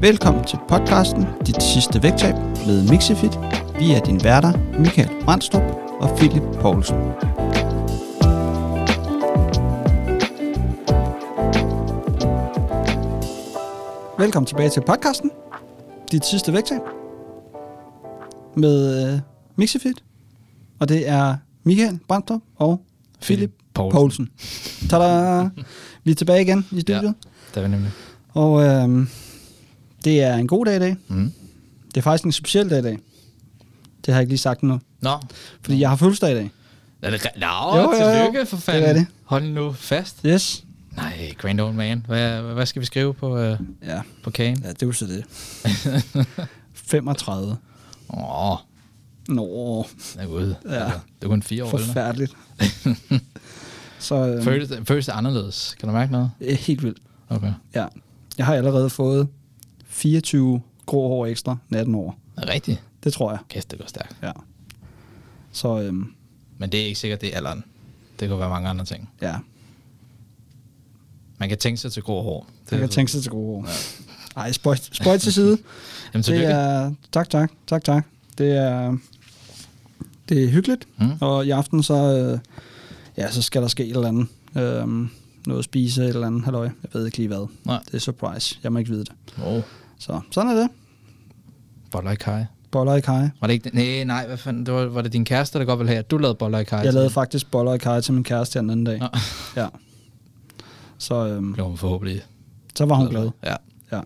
Velkommen til podcasten Dit sidste vægttab med Mixifit. Vi er dine værter, Michael Brandstrup og Philip Poulsen. Velkommen tilbage til podcasten Dit sidste vægttab med uh, Mixifit. Og det er Michael Brandstrup og Philip Poulsen. Poulsen. Tada! Vi er tilbage igen i studiet. Ja, det er vi nemlig. Og øhm, det er en god dag i dag. Mm. Det er faktisk en speciel dag i dag. Det har jeg ikke lige sagt endnu. Nå, Fordi jeg har fødselsdag i dag. er det re- Nå, Jo, jo, jo. tillykke for fanden. Det er det. Hold nu fast. Yes. Nej, grand old man. Hvad, hvad skal vi skrive på, øh, Ja, på kagen? ja det er jo så det. 35. Åh, oh, Nå, det er gud. Ja. Altså, det er kun fire år, forfærdeligt. så øhm, Føles, føles det anderledes? Kan du mærke noget? helt vildt. Okay. Ja. Jeg har allerede fået 24 grå hår ekstra 18 år. Rigtigt? Det tror jeg. Kæft, det går stærkt. Ja. Så øhm, Men det er ikke sikkert, det er alderen. Det kan være mange andre ting. ja, Man kan tænke sig til grå hår. Det jeg kan tænke sig til grå hår. Ej, spøjt, spøjt til side. Jamen, Det er, tak, tak, tak, tak. Det er, det er hyggeligt, Mm. og i aften så, øh, ja, så skal der ske et eller andet. Øhm, noget at spise, et eller andet, halløj. Jeg ved ikke lige hvad. Nej. Det er surprise. Jeg må ikke vide det. Åh, Så sådan er det. boller i kaj. Boller i kaj. Var det ikke? Nej, nej, hvad fanden? Det var, var det din kæreste, der godt ville have, at du lavede boller i kaj? Jeg lavede faktisk boller i kaj til min kæreste den anden dag. Nå. Ja. Så, øhm, Blev hun forhåbentlig så var hun glad. Ja. Ja.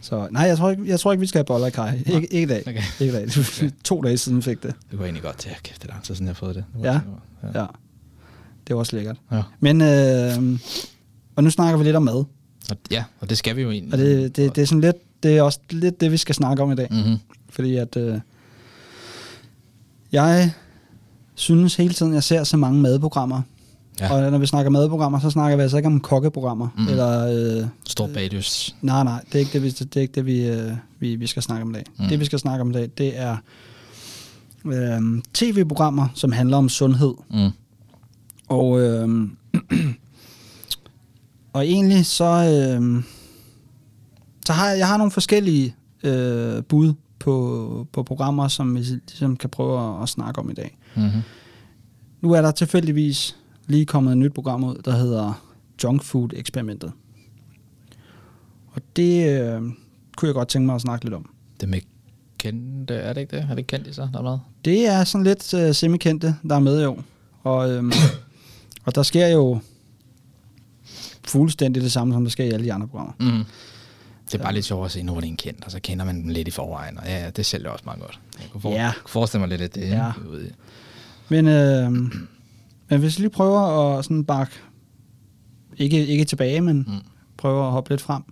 Så nej, jeg tror ikke, jeg tror ikke vi skal have boller i kaj. Ikke, ikke i dag. Okay. Ikke i dag. Var to dage siden fik det. Det jeg egentlig godt til. Kæft, det er lang tid siden, jeg har fået det. det var Ja. sådan, Ja. Det var også lækkert. ja. Men, øh, og nu snakker vi lidt om mad. Og, ja, og det skal vi jo egentlig. Og det, det, det er sådan lidt, det er også lidt det, vi skal snakke om i dag. Mm-hmm. Fordi at, øh, jeg synes hele tiden, jeg ser så mange madprogrammer. Ja. Og når vi snakker madprogrammer, så snakker vi altså ikke om kokkeprogrammer. Mhm. Eller, øh, Stor bagdyst. nej, nej, det er ikke det, vi, det, er ikke det, vi, øh, vi, vi skal snakke om i dag. Mm. Det, vi skal snakke om i dag, det er øh, tv-programmer, som handler om sundhed. Mm. Og, øh, og egentlig så, øh, så har jeg, jeg har nogle forskellige øh, bud på, på programmer, som vi ligesom kan prøve at, at snakke om i dag. Mm-hmm. Nu er der tilfældigvis lige kommet et nyt program ud, der hedder Junk Food Eksperimentet. Og det øh, kunne jeg godt tænke mig at snakke lidt om. Det med kendte, er det ikke det? Er det ikke kendt i sig, der er med? Det er sådan lidt øh, semikendte, der er med jo. Og, øhm, og der sker jo fuldstændig det samme, som der sker i alle de andre programmer. Mm. Det er bare lidt sjovt at se, nu er det en kendt, og så kender man dem lidt i forvejen. Og ja, det sælger også meget godt. Jeg kunne for, Ja. forestille mig lidt, at det Ja. i. Men, øh, men hvis vi lige prøver at sådan bakke, ikke, ikke tilbage, men mm. prøver at hoppe lidt frem,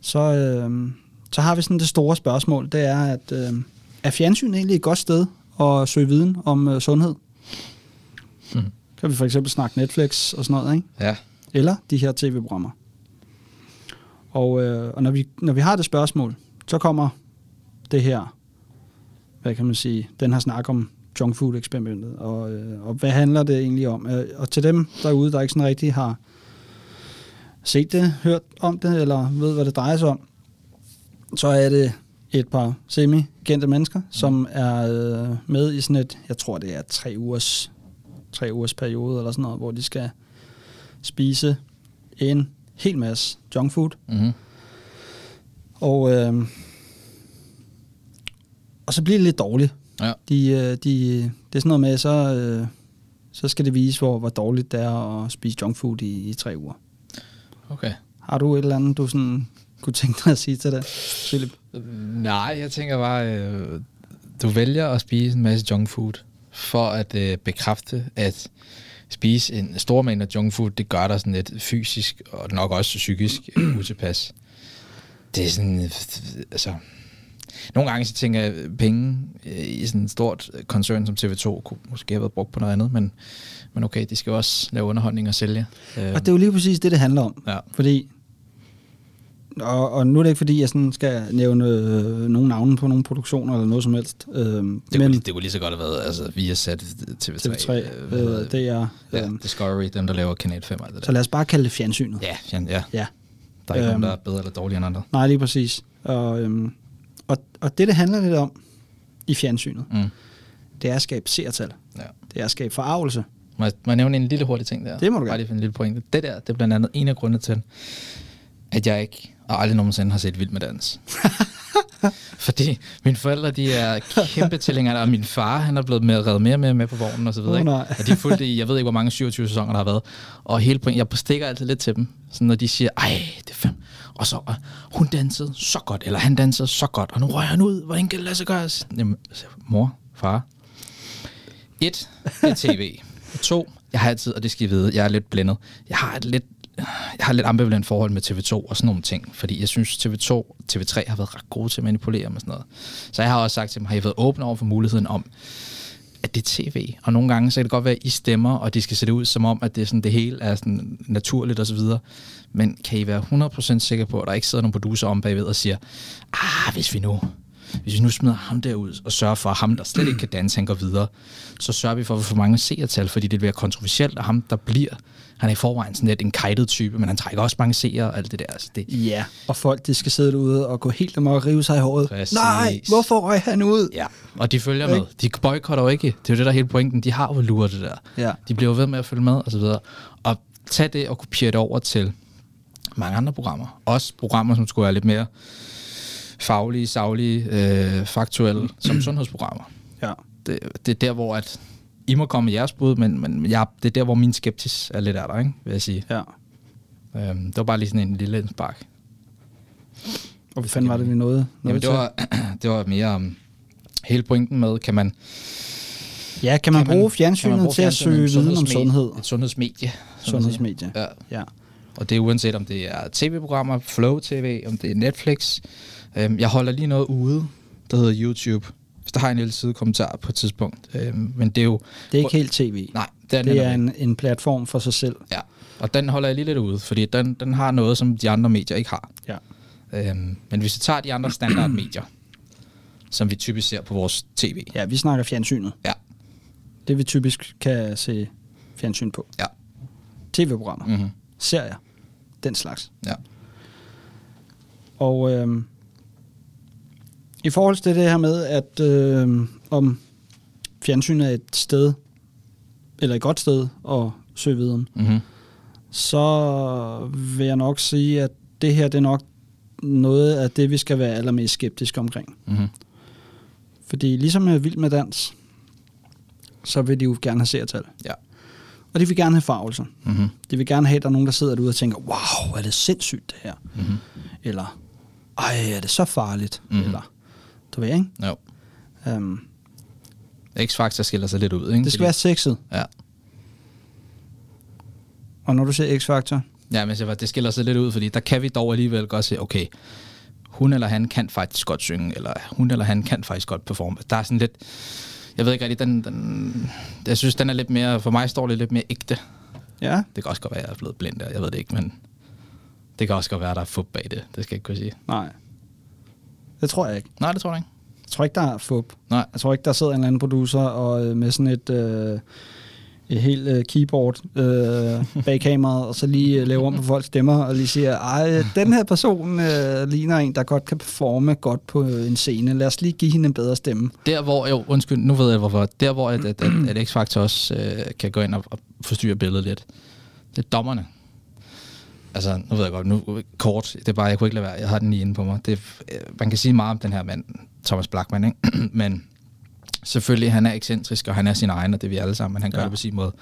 så, øh, så har vi sådan det store spørgsmål, det er, at øh, er fjernsyn egentlig et godt sted at søge viden om øh, sundhed? Mm. Kan vi for eksempel snakke Netflix og sådan noget, ikke? Ja eller de her tv-programmer. Og, øh, og når, vi, når vi har det spørgsmål, så kommer det her, hvad kan man sige, den her snak om junk food eksperimentet, og, øh, og hvad handler det egentlig om? Øh, Og til dem derude, der ikke sådan rigtig har set det, hørt om det, eller ved, hvad det drejer sig om, så er det et par semi-kendte mennesker, som er øh, med i sådan et, jeg tror det er tre ugers, tre ugers periode, eller sådan noget, hvor de skal spise en hel masse junk food. Mm-hmm. Og, øh, og så bliver det lidt dårligt. Ja. De, øh, de, det er sådan noget med, så, øh, så skal det vise, hvor, hvor dårligt det er at spise junk food i, i tre uger. Okay. Har du et eller andet, du sådan kunne tænke dig at sige til det, Philip? Nej, jeg tænker bare, øh, du vælger at spise en masse junk food, for at øh, bekræfte, at spise en stor mængde junk food, det gør dig sådan lidt fysisk, og nok også psykisk utilpas. Det er sådan, altså... Nogle gange så tænker jeg, at penge øh, i sådan et stort koncern som TV2 kunne måske have været brugt på noget andet, men, men okay, de skal jo også lave underholdning og sælge. Og det er jo lige præcis det, det handler om. ja. Fordi, og, og nu er det ikke fordi, jeg sådan skal nævne øh, nogle navne på nogle produktioner eller noget som helst. Øh, Det, men kunne, det kunne lige så godt have været altså, via sat TV3. TV3, øh, øh, det er... Ja, Øh, Discovery, dem der laver Kanal 5 og det så der. lad os bare kalde det fjernsynet. Ja, ja, ja. Ja. Der er ikke Øhm. nogen, der er bedre eller dårligere end andre. Nej, lige præcis. Og, øhm, og, og det, det handler lidt om i fjernsynet, Mm. det er at skabe seertal. Ja. Det er at skabe forarvelse. Må jeg, må jeg nævne en lille hurtig ting der? Det må du Bare gerne. lige for en lille pointe. Det der, det er blandt andet en af grundene til, at jeg ikke og aldrig nogensinde har set Vild med Dans. Fordi mine forældre, de er kæmpe tilhængere, og min far, han er blevet med, reddet mere mere med på vognen og så videre. Åh, ikke? Og de er fuldt i, jeg ved ikke, hvor mange 27 sæsoner, der har været. Og hele point, jeg stikker altid lidt til dem, så når de siger, ej, det er fem. Og så, og hun dansede så godt, eller han dansede så godt, og nu røg han ud, hvordan kan det lade sig gøre? Jamen, mor, far, et, det er tv. To, jeg har altid, og det skal I vide, jeg er lidt blændet. Jeg har et lidt jeg har lidt ambivalent forhold med TV2 og sådan nogle ting, fordi jeg synes, TV2, TV3 har været ret gode til at manipulere med sådan noget. Så jeg har også sagt til dem, har I været åbne over for muligheden om, at det er tv, og nogle gange så kan det godt være, at I stemmer, og de skal se det ud som om, at det, er sådan, det hele er sådan naturligt osv., men kan I være 100% sikre på, at der ikke sidder nogen producer om bagved og siger, ah, hvis vi nu hvis vi nu smider ham derud og sørger for, at ham, der slet ikke kan danse, han går videre, så sørger vi for at få mange seertal, fordi det bliver kontroversielt, og ham, der bliver, han er i forvejen sådan lidt en kajtet type, men han trækker også mange seere og alt det der. Altså det, Ja. Og folk, de skal sidde derude og gå helt amok og rive sig i håret. Præcis. Nej, hvorfor røg han ud? ja, og de følger med. De boykotter jo ikke. Det er jo det, der er hele pointen. De har jo luret det der. Ja. De bliver jo ved med at følge med, og så videre. Og tag det og kopiere det over til mange andre programmer. Også programmer, som skulle være lidt mere faglige, saglige, øh, faktuelle, som sundhedsprogrammer. Ja. Det, det er der, hvor at I må komme med jeres bud, men, men jeg, det er der, hvor min skeptis er lidt af der, ikke? vil jeg sige. ja. Øhm, det var bare lige sådan en lille spark. Og hvad fanden var det, vi nåede? Jamen, det, var, det var mere om hele pointen med, kan man, Ja, kan man, bruge fjernsynet bruge til at søge viden om sundhed? Et sundhedsmedie. man Sundhedsmedie. Ja. Ja. Og det er uanset om det er tv-programmer, Flow TV, om det er Netflix. Øhm, jeg holder lige noget ude, der hedder YouTube. Hvis der har en lille side kommentar på et tidspunkt. Øhm, men det er jo... Det er ikke helt tv. Nej, det er, Det er en, en platform for sig selv. Ja, og den holder jeg lige lidt ude, fordi den, den har noget, som de andre medier ikke har. Ja. Øhm, men hvis vi tager de andre standardmedier, som vi typisk ser på vores tv. Ja, vi snakker fjernsynet. Ja, Det vi typisk kan se fjernsyn på. ja. TV-programmer, Mm-hmm. serier, den slags. Ja. Og øhm, i forhold til det her med, at øhm, om fjernsynet er et sted, eller et godt sted at søge viden, Mm-hmm. så vil jeg nok sige, at det her det er nok noget af det, vi skal være allermest skeptiske omkring. Mm-hmm. Fordi ligesom med Vild med Dans, så vil de jo gerne have seertal. Ja. Og de vil gerne have farvelser. Mm-hmm. De vil gerne have, at der er nogen, der sidder derude og tænker, wow, er det sindssygt det her? Mm-hmm. Eller, ej, er det så farligt? Mhm. Eller, du ved, ikke? Jo. Um, X-Factor skiller sig lidt ud, ikke? det skal være sexet. Ja. Og når du ser X-Factor, Ja, men jeg, det skiller sig lidt ud, fordi der kan vi dog alligevel godt se, okay, hun eller han kan faktisk godt synge, eller hun eller han kan faktisk godt performe. Der er sådan lidt, jeg ved ikke rigtig, den, den, jeg synes, den er lidt mere, for mig står det lidt mere ægte. ja, Det kan også godt være, at jeg er blevet blind der, jeg ved det ikke, men det kan også godt være, at der er fup bag det. Det skal jeg ikke kunne sige. nej. Det tror jeg ikke. Nej, det tror jeg ikke. Jeg tror ikke, der er fup. Nej. Jeg tror ikke, der sidder en eller anden producer og øh, med sådan et, øh, et helt øh, keyboard øh, bag kameraet, og så lige øh, laver om på folks stemmer, og lige siger, ej, den her person øh, ligner en, der godt kan performe godt på øh, en scene. Lad os lige give hende en bedre stemme. Der hvor, jo, undskyld, nu ved jeg hvorfor, der hvor at, at, at, at X-Factor også øh, kan gå ind og, og forstyrre billedet lidt, det er dommerne. Altså, nu ved jeg godt, nu kort, det er bare, jeg kunne ikke lade være, jeg har den lige inde på mig. Det, øh, man kan sige meget om den her mand, Thomas Blackman, ikke? men selvfølgelig, han er ekscentrisk, og han er sin egen, og det er vi alle sammen, men han gør ja. det på sin måde.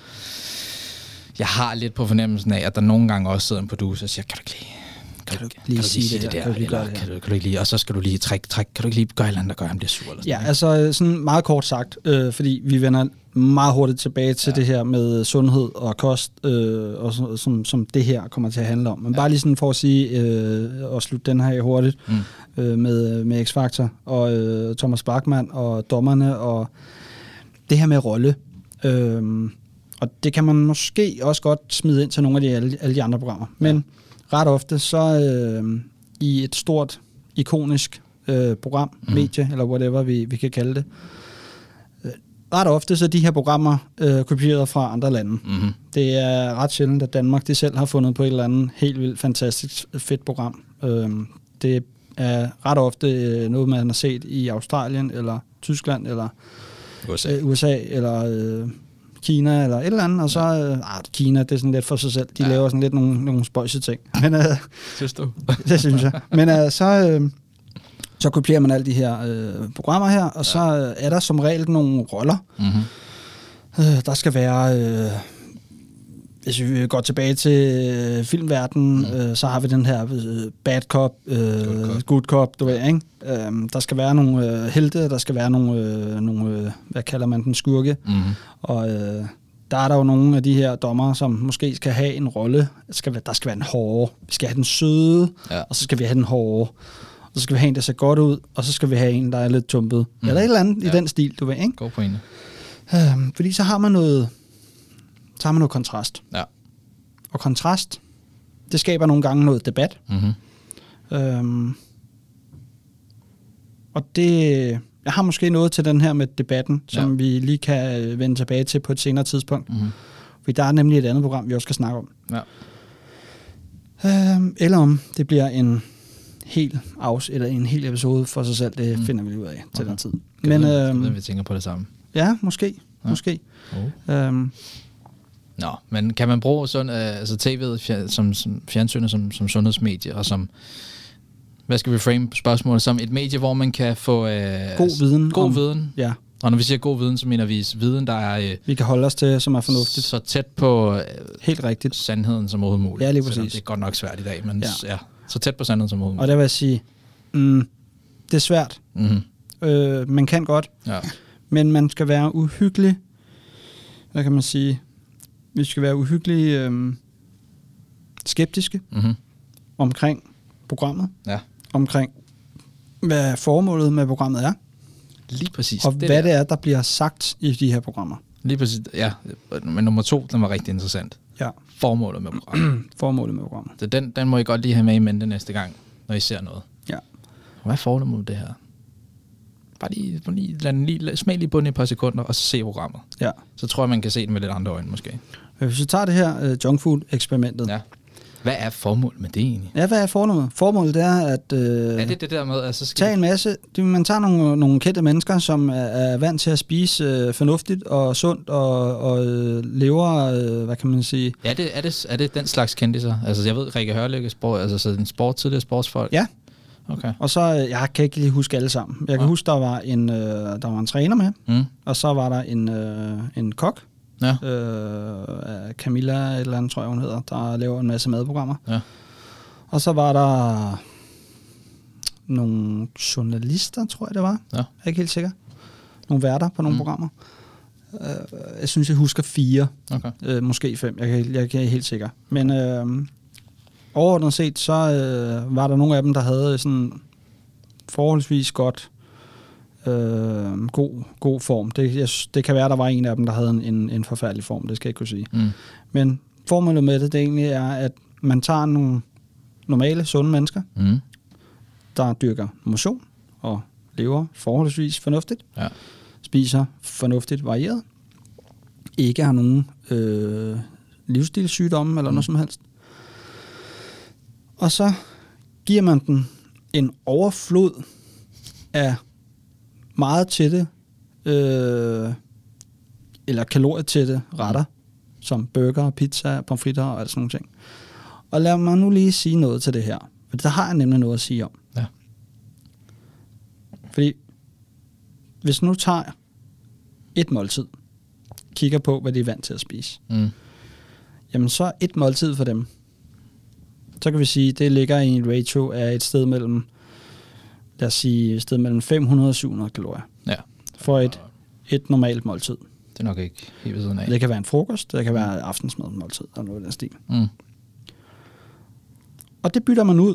Jeg har lidt på fornemmelsen af, at der nogle gange også sidder en producer og siger, kan du ikke lige, Kan du ikke lige sige det her? der, Kan du gøre eller det kan du, kan du ikke lige, og så skal du lige trække, træk, kan du ikke lige gøre et eller andet, der gør, at han bliver sur? Eller sådan Ja, altså øh, sådan meget kort sagt, øh, fordi vi vender meget hurtigt tilbage til ja. Ja. det her med sundhed og kost, øh, og så, som, som det her kommer til at handle om. Men ja. bare lige sådan for at sige, øh, og slutte den her af hurtigt, Mm. øh, med, med X-Factor og øh, Thomas Bachmann og dommerne og det her med rolle. Øh, og det kan man måske også godt smide ind til nogle af de, alle, alle de andre programmer. Men ret ofte så øh, i et stort, ikonisk øh, program, mm. Medie eller whatever vi, vi kan kalde det, øh, ret ofte så er de her programmer øh, kopieret fra andre lande. Mm-hmm. Det er ret sjældent, at Danmark det selv har fundet på et eller andet helt vildt fantastisk fedt program. Øh, det er ret ofte øh, noget, man har set i Australien, eller Tyskland, eller USA. øh, USA, eller øh, Kina, eller et eller andet. Og så, øh, ah, Kina, det er sådan lidt for sig selv. De Ja. ja. laver sådan lidt nogle, nogle spøjse ting. Men øh, Synes du? det synes jeg. Men øh, så, øh, så kopierer man alle de her øh, programmer her, og så øh, er der som regel nogle roller. Mm-hmm. Øh, der skal være... Øh, hvis vi går tilbage til øh, filmverdenen, mm. øh, så har vi den her øh, bad cop, øh, Good cop. cop, good cop du ved, ikke? Øh, der skal være nogle øh, helte, der skal være nogle, øh, nogle øh, hvad kalder man den, skurke. Mm-hmm. Og øh, der er der jo nogle af de her dommer, som måske skal have en rolle. Der skal, være- der skal være en hårde. Vi skal have den søde, Ja. og så skal vi have den hårde. Og så skal vi have en, der ser godt ud, og så skal vi have en, der er lidt tumpet. Mm. Eller et eller andet ja. I den stil, du ved, ikke? God pointe. Øhm, fordi så har man noget, så har man noget kontrast. Ja. Og kontrast, det skaber nogle gange noget debat. Mm-hmm. Øhm, og det, jeg har måske noget til den her med debatten, som Ja. vi lige kan øh, vende tilbage til på et senere tidspunkt. Mm-hmm. Fordi der er nemlig et andet program, vi også skal snakke om. Ja. Øhm, eller om det bliver en hel afs eller en hel episode for sig selv, det Mm. finder vi ud af til Okay. den tid. Men, Men øhm, vi tænker på det samme. ja, måske. Ja. måske. Oh. Øhm, Nå, men kan man bruge sund, øh, altså tv'et som, som fjernsynet som, som sundhedsmedie, og som, hvad skal vi frame spørgsmålet, som et medie, hvor man kan få øh, god viden. god om, viden. Ja, Og når vi siger god viden, så mener vi viden, der er øh, vi kan holde os til, som er fornuftigt. så tæt på øh, Helt rigtigt. sandheden som overhovedet muligt. Ja, lige præcis. Det er godt nok svært i dag, men ja. Ja. så tæt på sandheden som overhovedet Og muligt. der vil jeg sige, mm, det er svært. Mm-hmm. Øh, man kan godt, Ja. men man skal være uhyggelig, hvad kan man sige, vi skal være uhyggelig øh, skeptiske Mm-hmm. omkring programmet, ja, omkring hvad formålet med programmet er, lige præcis. og det hvad der. det er, der bliver sagt i de her programmer. Lige præcis, ja. Men nummer to, den var rigtig interessant. Ja, Formålet med programmet. formålet med programmet. Så den, den må I godt lige have med i mente næste gang, når I ser noget. Ja. Hvad er formålet med det her? Bare lige, lige, lad den lige smag lige bunden i et par sekunder, og så se programmet. Ja. Så tror jeg, man kan se den med lidt andre øjne, måske. Hvis vi tager det her uh, junkfood-eksperimentet. Ja. Hvad er formålet med det egentlig? ja, hvad er formålet? Formålet er at uh, Er det det der med, at så skal tage en masse... Det, man tager nogle, nogle kendte mennesker, som er, er vant til at spise uh, fornuftigt og sundt og, og uh, lever, uh, hvad kan man sige... Er det, er, det, er det den slags kendiser? Altså, jeg ved, Rikke Hørlykke sport, altså så en sport, tidligere sportsfolk. Ja. Okay. Og så, øh, jeg kan ikke lige huske alle sammen. Jeg kan Nej. huske, der var en, øh, der var en træner med, Mm. og så var der en, øh, en kok, Ja. øh, Camilla, et eller andet, tror jeg, hun hedder, der laver en masse madprogrammer. Ja. Og så var der nogle journalister, tror jeg det var. Ja. Jeg er ikke helt sikker. Nogle værter på nogle Mm. mm. programmer. Øh, jeg synes, jeg husker fire, Okay. øh, måske fem. Jeg kan, jeg kan ikke helt sikker. Men øh, overordnet set, så øh, var der nogle af dem, der havde sådan forholdsvis godt øh, god, god form. Det, jeg, det kan være, der var en af dem, der havde en, en, en forfærdelig form. Det skal jeg ikke kunne sige. Mm. Men formålet med det, det egentlig er, at man tager nogle normale, sunde mennesker, Mm. der dyrker motion og lever forholdsvis fornuftigt, Ja. spiser fornuftigt varieret, ikke har nogen øh, livsstilssygdomme eller Mm. noget som helst. Og så giver man den en overflod af meget tætte øh, eller kalorietætte retter, som burger, pizza, pomfritter og alt sådan nogle ting. Og lad mig nu lige sige noget til det her, for der har jeg nemlig noget at sige om. Ja. Fordi hvis nu tager et måltid, kigger på, hvad de er vant til at spise, Mm. jamen så er et måltid for dem. Så kan vi sige, det ligger i en ratio af et sted mellem, lad os sige, et sted mellem 500 og 700 kalorier Ja. for et, et normalt måltid. Det er nok ikke helt ved siden af. Det kan være en frokost, det kan være aftensmad måltid, eller noget i den stil. Mm. Og det bytter man ud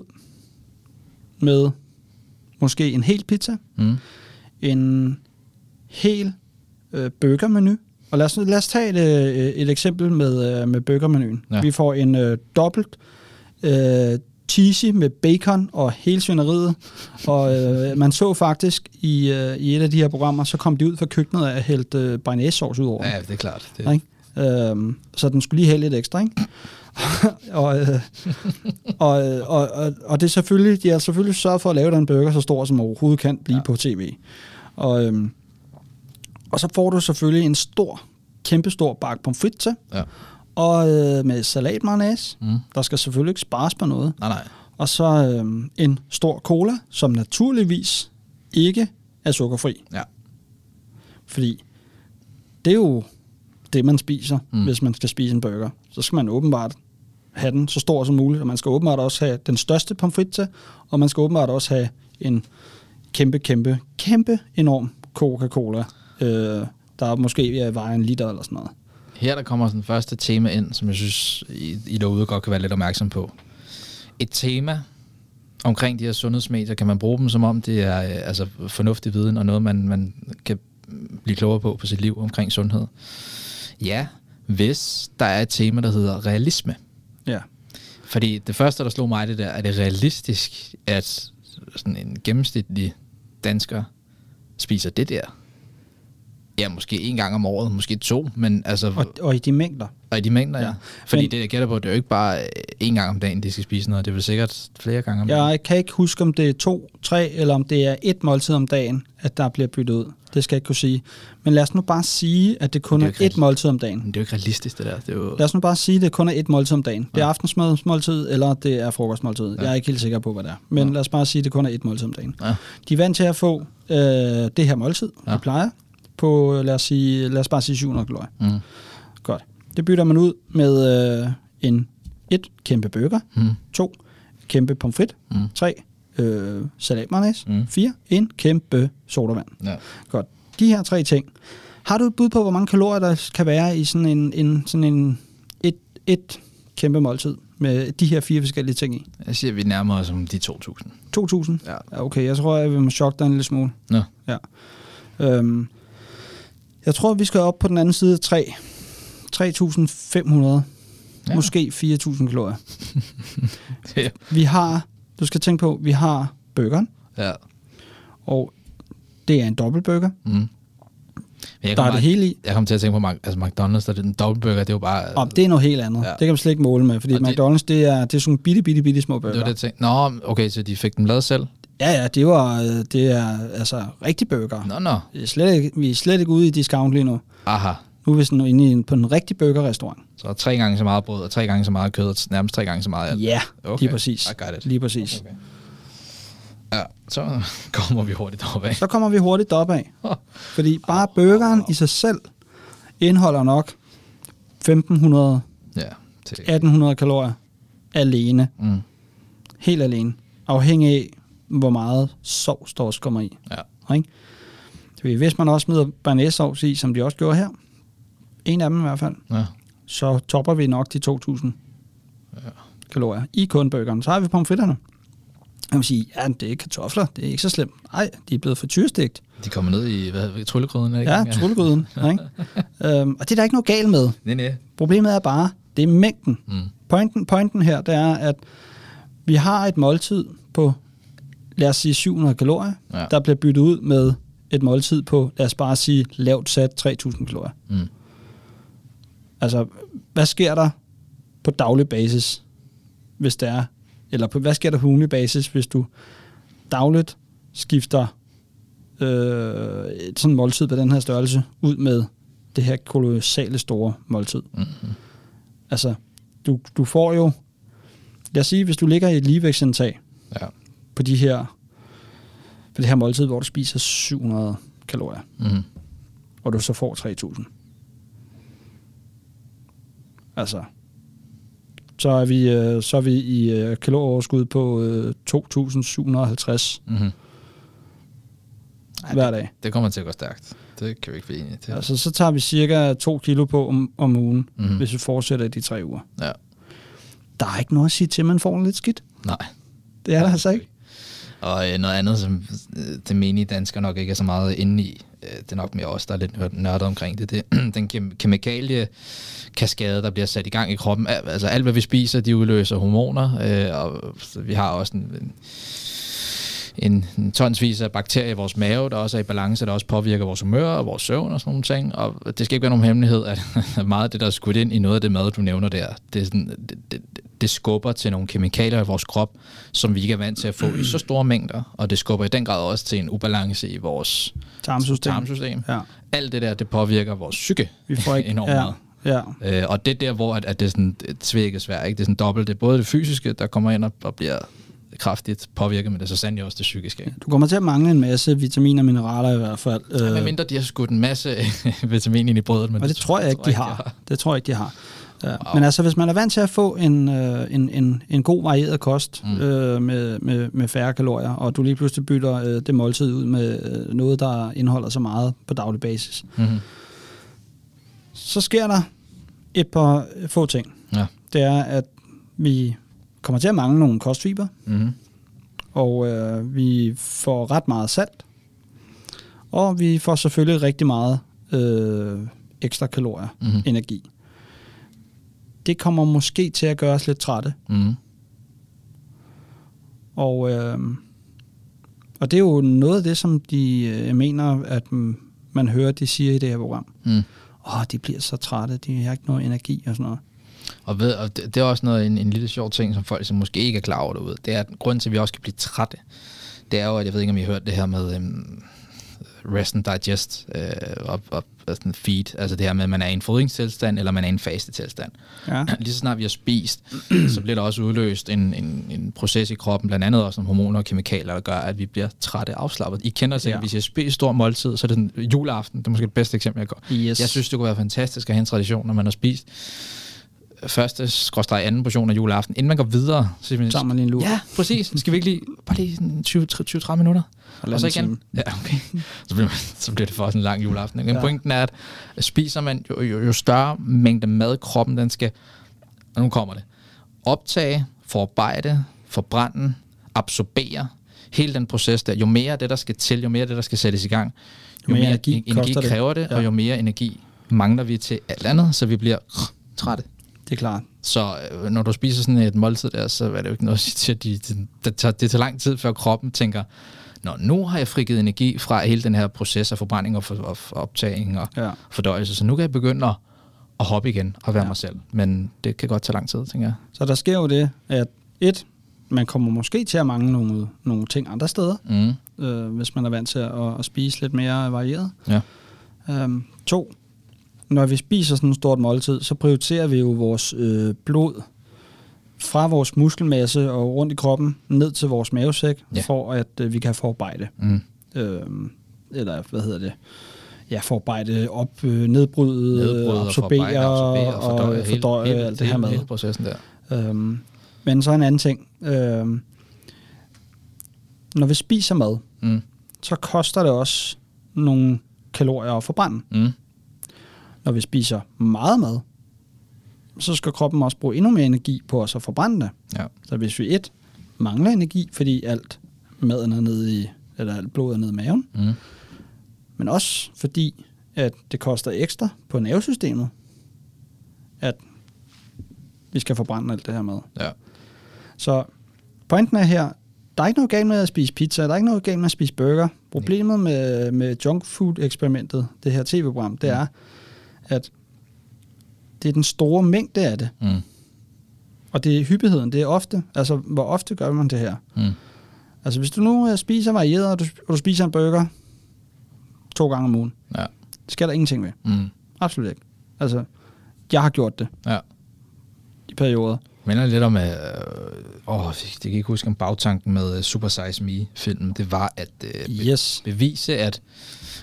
med måske en hel pizza, Mm. en hel øh, burgermenu. Og lad os, lad os tage et, øh, et eksempel med, øh, med burgermenuen. Ja. Vi får en øh, dobbelt øh, cheesy med bacon og hele svineriet. Og øh, man så faktisk i, øh, i et af de her programmer, så kom de ud fra køkkenet og hældte øh, bearnaisesauce ud over. Ja, det er klart. Det, Ikke? Øhm, så den skulle lige have lidt ekstra, ikke? og, øh, og, øh, og, og, og det er selvfølgelig, de har selvfølgelig sørget for at lave den burger så stor, som overhovedet kan blive ja. på tv. Og, øhm, og så får du selvfølgelig en stor, kæmpestor bakke pomfrit til, ja. Og øh, med salat mayonnaise. Mm. Der skal selvfølgelig ikke spares på noget. Nej, nej. Og så øh, en stor cola, som naturligvis ikke er sukkerfri. Ja. Fordi det er jo det, man spiser, Mm. hvis man skal spise en burger. Så skal man åbenbart have den så stor som muligt, og man skal åbenbart også have den største pomfrit til, og man skal åbenbart også have en kæmpe, kæmpe, kæmpe enorm Coca-Cola, øh, der måske vejer en liter eller sådan noget. Her der kommer sådan første tema ind, som jeg synes, I, I derude godt kan være lidt opmærksom på. Et tema omkring de her sundhedsmedier, kan man bruge dem som om det er øh, altså, fornuftig viden og noget, man, man kan blive klogere på på sit liv omkring sundhed. Ja, hvis der er et tema, der hedder realisme. Ja. Fordi det første, der slog mig, det der, er det realistisk, at sådan en gennemsnitlig dansker spiser det der? Ja, måske en gang om året, måske to, men altså... Og, og i de mængder. Og i de mængder, ja. Ja. Fordi Men- det, jeg gætter på, det er jo ikke bare øh, en gang om dagen, de skal spise noget. Det er vel sikkert flere gange om dagen. Jeg kan ikke huske, om det er to, tre, eller om det er et måltid om dagen, at der bliver byttet ud. Det skal jeg ikke kunne sige. Men lad os nu bare sige, at det kun Men er, det er ikke et måltid om dagen. Men det er jo ikke realistisk, det der. Det er jo... Lad os nu bare sige, at det kun er et måltid om dagen. Det er Ja. aftensmåltid, eller det er frokostmåltid. Ja. Jeg er ikke helt sikker på, hvad det er. Men Ja. lad os bare sige, at det kun er et måltid om dagen. Ja. De er vant til at få øh, det her måltid, ja. de plejer, på, lad os, sige, lad os bare sige 700 kalorier. Mm. Godt. Det bytter man ud med øh, en et kæmpe burger, Mm. to kæmpe pomfrit, Mm. tre øh, salat mayonnaise, Mm. mm. fire en kæmpe sodavand. Ja. Godt. De her tre ting. Har du et bud på, hvor mange kalorier der kan være i sådan en, en, sådan en et, et kæmpe måltid med de her fire forskellige ting i? Jeg siger, at vi nærmer os om de 2.000. 2.000? Ja. Ja, okay, jeg tror, jeg vil må chokke dig en lille smule. Nå. Ja. Øhm, jeg tror, vi skal op på den anden side af 3. 3.500. Ja. Måske 4.000 kalorier. ja. Vi har, du skal tænke på, vi har burgeren, ja. og det er en dobbeltburger. Mm. Men jeg Der er det hele i. jeg kom til at tænke på, Mac- altså McDonald's, der er den dobbeltburger, det er jo bare... Og det er noget helt andet. Ja. Det kan man slet ikke måle med, fordi Og det- McDonald's, det er, det er sådan bitte, bitte, bitte små burger. det var det, jeg tænkte. Nå, okay, så de fik dem lavet selv? Ja, ja, det, var, det er altså rigtig burger. Nå, nå. Vi er, slet ikke, vi er slet ikke ude i discount lige nu. Aha. Nu er vi sådan inde i på en rigtig burgerrestaurant. Så tre gange så meget brød, og tre gange så meget kød, og nærmest tre gange så meget alt. Ja, Okay, okay. lige præcis. I got it. Lige præcis. Okay. Ja, så kommer vi hurtigt opad. Så kommer vi hurtigt opad. Fordi bare burgeren i sig selv indeholder nok 1500 Ja, til. 1800 kalorier alene. Mm. Helt alene. Afhængig af, hvor meget sovs der også kommer i. Ja. Ikke? Fordi hvis man også smider bearnaisesauce i, som de også gjorde her, en af dem i hvert fald, ja. så topper vi nok de 2000 Ja. kalorier i kun burgeren. Så har vi pomfritterne. Jeg vil sige, ja, det er ikke kartofler, det er ikke så slemt. Nej, de er blevet friturestigt. De kommer ned i hvad, tryllegryden, det Ja, ikke? trullegryden. ikke? øhm, og det er der ikke noget galt med. Nej, nej. Problemet er bare, det er mængden. Mm. Pointen, pointen her, det er, at vi har et måltid på, lad os sige 700 kalorier, Ja. der bliver byttet ud med et måltid på, lad os bare sige, lavt sat 3000 kalorier. Mm. Altså, hvad sker der på daglig basis, hvis det er, eller på, hvad sker der på ugenlig basis, hvis du dagligt skifter øh, et sådan måltid på den her størrelse ud med det her kolossale store måltid. Mm-hmm. Altså, du, du får jo, lad os sige, hvis du ligger i et ligevægtsindtag. På de her, på det her måltid, hvor du spiser 700 kalorier, Mm. og du så får 3000. Altså, så er vi, øh, så er vi i øh, kalorieoverskud på øh, 2750 Mm-hmm. hver dag. Det kommer til at gå stærkt. Det kan vi ikke blive enige til. Altså, så tager vi cirka 2 kilo på om, om ugen, Mhm. mm. hvis vi fortsætter i de tre uger. Ja. Der er ikke noget at sige til, at man får lidt skidt. Nej. Det er der altså ikke. Og øh, noget andet, som øh, det menige dansker nok ikke er så meget inde i, øh, det er nok mere os, der er lidt nørdet omkring det, det den kem- kemikalie kaskade, der bliver sat i gang i kroppen. Altså alt, hvad vi spiser, de udløser hormoner, øh, og vi har også en, en en, en tonsvis af bakterier i vores mave, der også er i balance, der også påvirker vores humør og vores søvn og sådan nogle ting. Og det skal ikke være nogen hemmelighed, at meget af det, der er skudt ind i noget af det mad, du nævner der, det, sådan, det, det, det skubber til nogle kemikalier i vores krop, som vi ikke er vant til at få i så store mængder, og det skubber i den grad også til en ubalance i vores Tarmsystem. tarmsystem. Ja. Alt det der, det påvirker vores psyke Vi får ikke... enormt ja, meget. ja. Øh, og det er der, hvor at, at det er sådan et svækket svært. Ikke? Det er sådan dobbelt. Det er både det fysiske, der kommer ind og, og bliver kraftigt påvirket, men det er så sandelig også det psykiske. Du kommer til at mangle en masse vitaminer og mineraler i hvert fald. Øh, Øh, med mindre de har skudt en masse vitamin ind i brødet. Men og det tror jeg ikke, de har. Det tror jeg ikke, de har. Ja. Men altså, hvis man er vant til at få en, øh, en, en, en god varieret kost mm. øh, med, med, med færre kalorier, og du lige pludselig bytter øh, det måltid ud med øh, noget, der indeholder så meget på daglig basis, Mm-hmm. så sker der et par få ting. Ja. Det er, at vi kommer til at mangle nogle kostfiber, Mm-hmm. og øh, vi får ret meget salt, og vi får selvfølgelig rigtig meget øh, ekstra kalorier, Mhm. energi. Det kommer måske til at gøre os lidt trætte, Mm-hmm. og, øh, og det er jo noget af det, som de øh, mener, at man hører, de siger i det her program. Mm. Åh, de bliver så trætte, de har ikke noget energi og sådan noget. Og, ved, og det, det er også noget, en, en lille sjov ting, som folk som måske ikke er klar over derude. Det er, at grunden til, at vi også kan blive trætte, det er jo, at jeg ved ikke, om I har hørt det her med øhm, rest and digest øh, og, og, og sådan feed. Altså det her med, at man er i en fodringstilstand, eller man er i en faste tilstand. Ja. Lige så snart vi har spist, så bliver der også udløst en, en, en proces i kroppen, blandt andet også nogle hormoner og kemikalier, der gør, at vi bliver trætte afslappet. I kender Ja. ja. hvis jeg spiser stor måltid, så er det sådan juleaften. Det er måske det bedste eksempel, jeg går. Yes. Jeg synes, det kunne være fantastisk at have en tradition, når man har spist første skråstreg anden portion af juleaften, inden man går videre. Så man, Tager man lige en lur. Ja, præcis. Skal vi ikke lige, bare lige sådan 20-30 minutter? Og så igen. time. Ja, okay. Så bliver, man, så bliver det for sådan en lang juleaften. Men Ja. pointen er, at spiser man jo, jo, jo større mængde mad, kroppen den skal, og nu kommer det, optage, forarbejde, forbrænde, absorbere, hele den proces der. Jo mere det, der skal til, jo mere det, der skal sættes i gang, jo, mere, energi, energi det. kræver det, Ja. ja. og jo mere energi mangler vi til alt andet, så vi bliver trætte. Det er klart. Så øh, når du spiser sådan et måltid der, så er det jo ikke noget at sige til, at de, de, det, tager, det tager lang tid, før kroppen tænker, Nå, nu har jeg frigivet energi fra hele den her proces af forbrænding og, for, og optagning og Ja. fordøjelse, så nu kan jeg begynde at, at hoppe igen og være ja. mig selv. Men det kan godt tage lang tid, tænker jeg. Så der sker jo det, at et, man kommer måske til at mangle nogle, nogle ting andre steder, Mm. øh, hvis man er vant til at, at spise lidt mere varieret. Ja. Øhm, to, når vi spiser sådan et stort måltid, så prioriterer vi jo vores øh, blod fra vores muskelmasse og rundt i kroppen ned til vores mavesæk, Ja. for at øh, vi kan forarbejde. Mm. Øhm, eller hvad hedder det? Ja, forarbejde, op, øh, nedbryde, Nedbryde og absorbere, absorbere og fordøje, fordøje hele, alt det her med. Hele processen der. Øhm, men så en anden ting. Øhm, når vi spiser mad, Mm. så koster det også nogle kalorier at forbrænde. Mm. Når vi spiser meget mad, så skal kroppen også bruge endnu mere energi på at forbrænde det. Ja. Så hvis vi et mangler energi, fordi alt maden er nede i, eller alt blodet er nede i maven, Mm. men også fordi, at det koster ekstra på nervesystemet, at vi skal forbrænde alt det her mad. Ja. Så pointen er her, der er ikke noget galt med at spise pizza, der er ikke noget galt med at spise burger. Problemet med, med junk food eksperimentet, det her tv-program, det er, at det er den store mængde af det, Mm. og det er hyppigheden, det er ofte, altså hvor ofte gør man det her? Mm. Altså hvis du nu øh, spiser varieret, og du, og du spiser en burger to gange om ugen, Ja. det skal der ingenting ved. Mm. Absolut ikke. Altså, jeg har gjort det Ja. i perioder. Minder lidt om, at, øh, åh, det kan ikke huske om bagtanken med øh, Super Size Me-filmen, det var at øh, be- Yes. bevise, at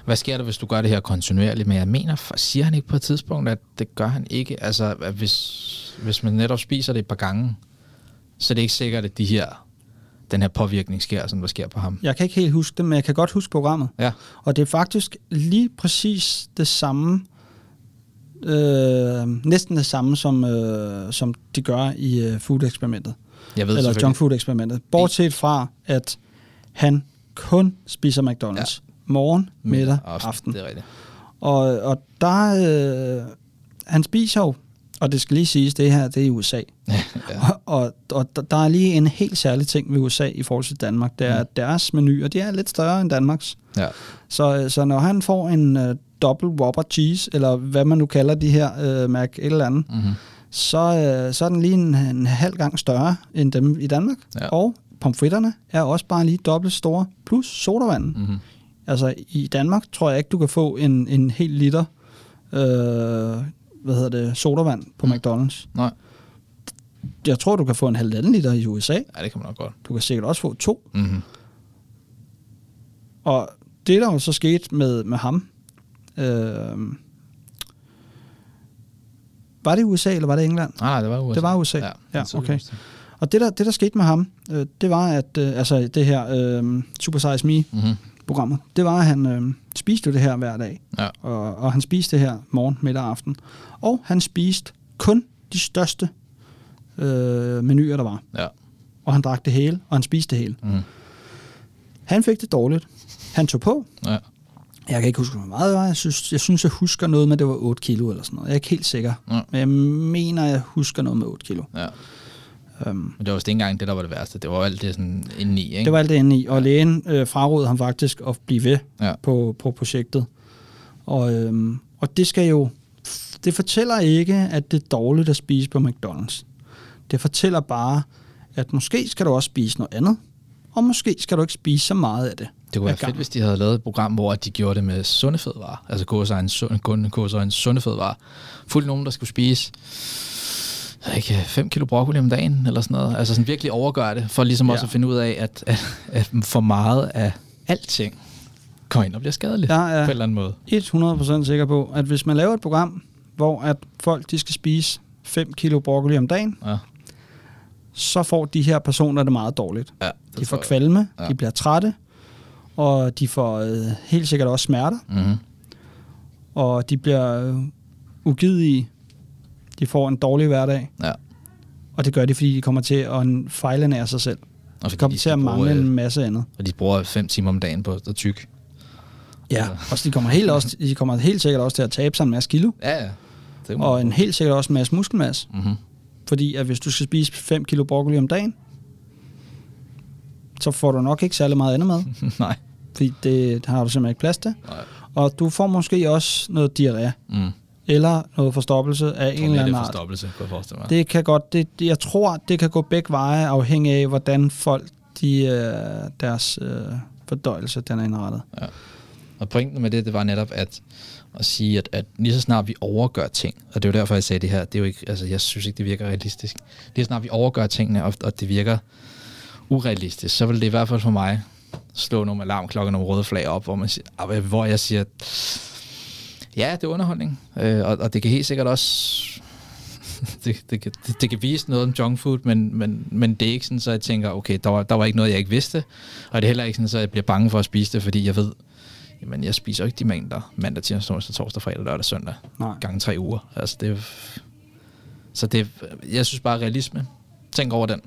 hvad sker der, hvis du gør det her kontinuerligt, men jeg mener, for- siger han ikke på et tidspunkt, at det gør han ikke, altså at hvis, hvis man netop spiser det et par gange, så er det ikke sikkert, at de her, den her påvirkning sker, som der sker på ham. Jeg kan ikke helt huske det, men jeg kan godt huske programmet. Ja, Og det er faktisk lige præcis det samme, øh, næsten det samme, som, øh, som de gør i øh, food-eksperimentet. jeg ved Eller junk food-eksperimentet. Bortset fra, at han kun spiser McDonald's. Ja. Morgen, middag, aften. aften. Det er rigtigt. Og, og der, øh, han spiser jo, og det skal lige siges, det her, det er i USA. ja. Og, og, og der- er lige en helt særlig ting ved USA i forhold til Danmark, det er, Mm. at deres menuer, de er lidt større end Danmarks. Ja. Så, så når han får en uh, double whopper cheese, eller hvad man nu kalder de her uh, Mac et eller andet, Mm-hmm. så, uh, så er den lige en, en halv gang større end dem i Danmark. Ja. Og pomfritterne er også bare lige dobbelt store, plus sodavanden. Mm-hmm. Altså i Danmark tror jeg ikke, du kan få en, en hel liter øh, hvad hedder det, sodavand på Mm. McDonald's. Nej, Jeg tror, du kan få en halvanden liter i USA. ja, det kan man nok godt. Du kan sikkert også få to. Mm-hmm. Og det, der jo så skete med, med ham, øh, var det USA, eller var det England? Nej, nej, det var USA. Det var USA. Ja, Ja, okay. Og det, der, det, der skete med ham, øh, det var, at øh, altså det her øh, Super Size Me-programmet, Mm-hmm. det var, at han øh, spiste jo det her hver dag. Ja. Og, og han spiste det her morgen, middag og aften. Og han spiste kun de største øh, menuer, der var. Ja. Og han drak det hele, og han spiste det hele. Mm. Han fik det dårligt. Han tog på. Ja. Jeg kan ikke huske, hvor meget det var. Jeg synes, jeg synes, jeg husker noget med, at det var 8 kilo eller sådan noget. Jeg er ikke helt sikker. Ja. Men jeg mener, jeg husker noget med 8 kilo. ja. Um, Men det var vist ikke engang det, der var det værste. Det var alt det sådan indeni, ikke? det var alt det inde i. Og lægen øh, frarådede ham faktisk at blive ved Ja. på, på projektet. Og, øhm, og det skal jo... Det fortæller ikke, at det er dårligt at spise på McDonald's. Det fortæller bare, at måske skal du også spise noget andet, og måske skal du ikke spise så meget af det. Det kunne være fedt, hvis de havde lavet et program, hvor de gjorde det med sunde fødevarer. Altså KSI'ens sunde, kun KSI'ens sunde fødevarer. Fuldt nogen, der skulle spise ikke 5 kilo broccoli om dagen, eller sådan noget. Altså sådan virkelig overgøre det, for ligesom Ja. også at finde ud af, at, at, at for meget af alting kommer ind og bliver skadeligt Jeg på en er eller anden måde. 100% sikker på, at hvis man laver et program, hvor at folk de skal spise 5 kilo broccoli om dagen, Ja, så får de her personer det meget dårligt. ja, De får kvalme, Ja. de bliver trætte, og de får øh, helt sikkert også smerter, Mm-hmm. og de bliver øh, ugidige. De får en dårlig hverdag, Ja. og det gør de, fordi de kommer til at fejlenære sig selv. Og De fordi kommer de til at mangle bruge, en øh, masse andet. Og de bruger 5 timer om dagen på at tyk. Ja, og de kommer, helt også, de kommer helt sikkert også til at tabe sig en masse kilo, Ja, ja. Det og en helt sikkert også en masse muskelmasse. Mm-hmm. Fordi at hvis du skal spise 5 kilo broccoli om dagen, så får du nok ikke særlig meget andet mad, Nej. fordi det har du simpelthen ikke plads til. Nej. Og du får måske også noget diarré, Mm. eller noget forstoppelse af en eller anden art. forstoppelse, jeg forestille mig. Det kan godt, det, jeg tror, det kan gå begge veje, afhængig af, hvordan folk, de, øh, deres øh, fordøjelse, den er indrettet. Og pointen med det, det var netop at, at sige, at, at lige så snart vi overgør ting, og det er jo derfor, jeg sagde det her, det er jo ikke, altså jeg synes ikke, det virker realistisk. Lige så snart vi overgør tingene, og, og det virker urealistisk, så vil det i hvert fald for mig slå nogle alarmklokker, nogle røde flag op, hvor, man siger, ah, hvor jeg siger, ja, det er underholdning, øh, og, og det kan helt sikkert også det, det, kan- det, det kan vise noget om junk food, men, men, men det er ikke sådan, så jeg tænker, okay, der var, der var ikke noget, jeg ikke vidste, og det er heller ikke sådan, så jeg bliver bange for at spise det, fordi jeg ved, jamen jeg spiser ikke de mængder mandag, tirsdag, onsdag, torsdag, fredag, lørdag, søndag, Nej. gange tre uger. Altså det så det, jeg synes bare realisme. Tænk over den.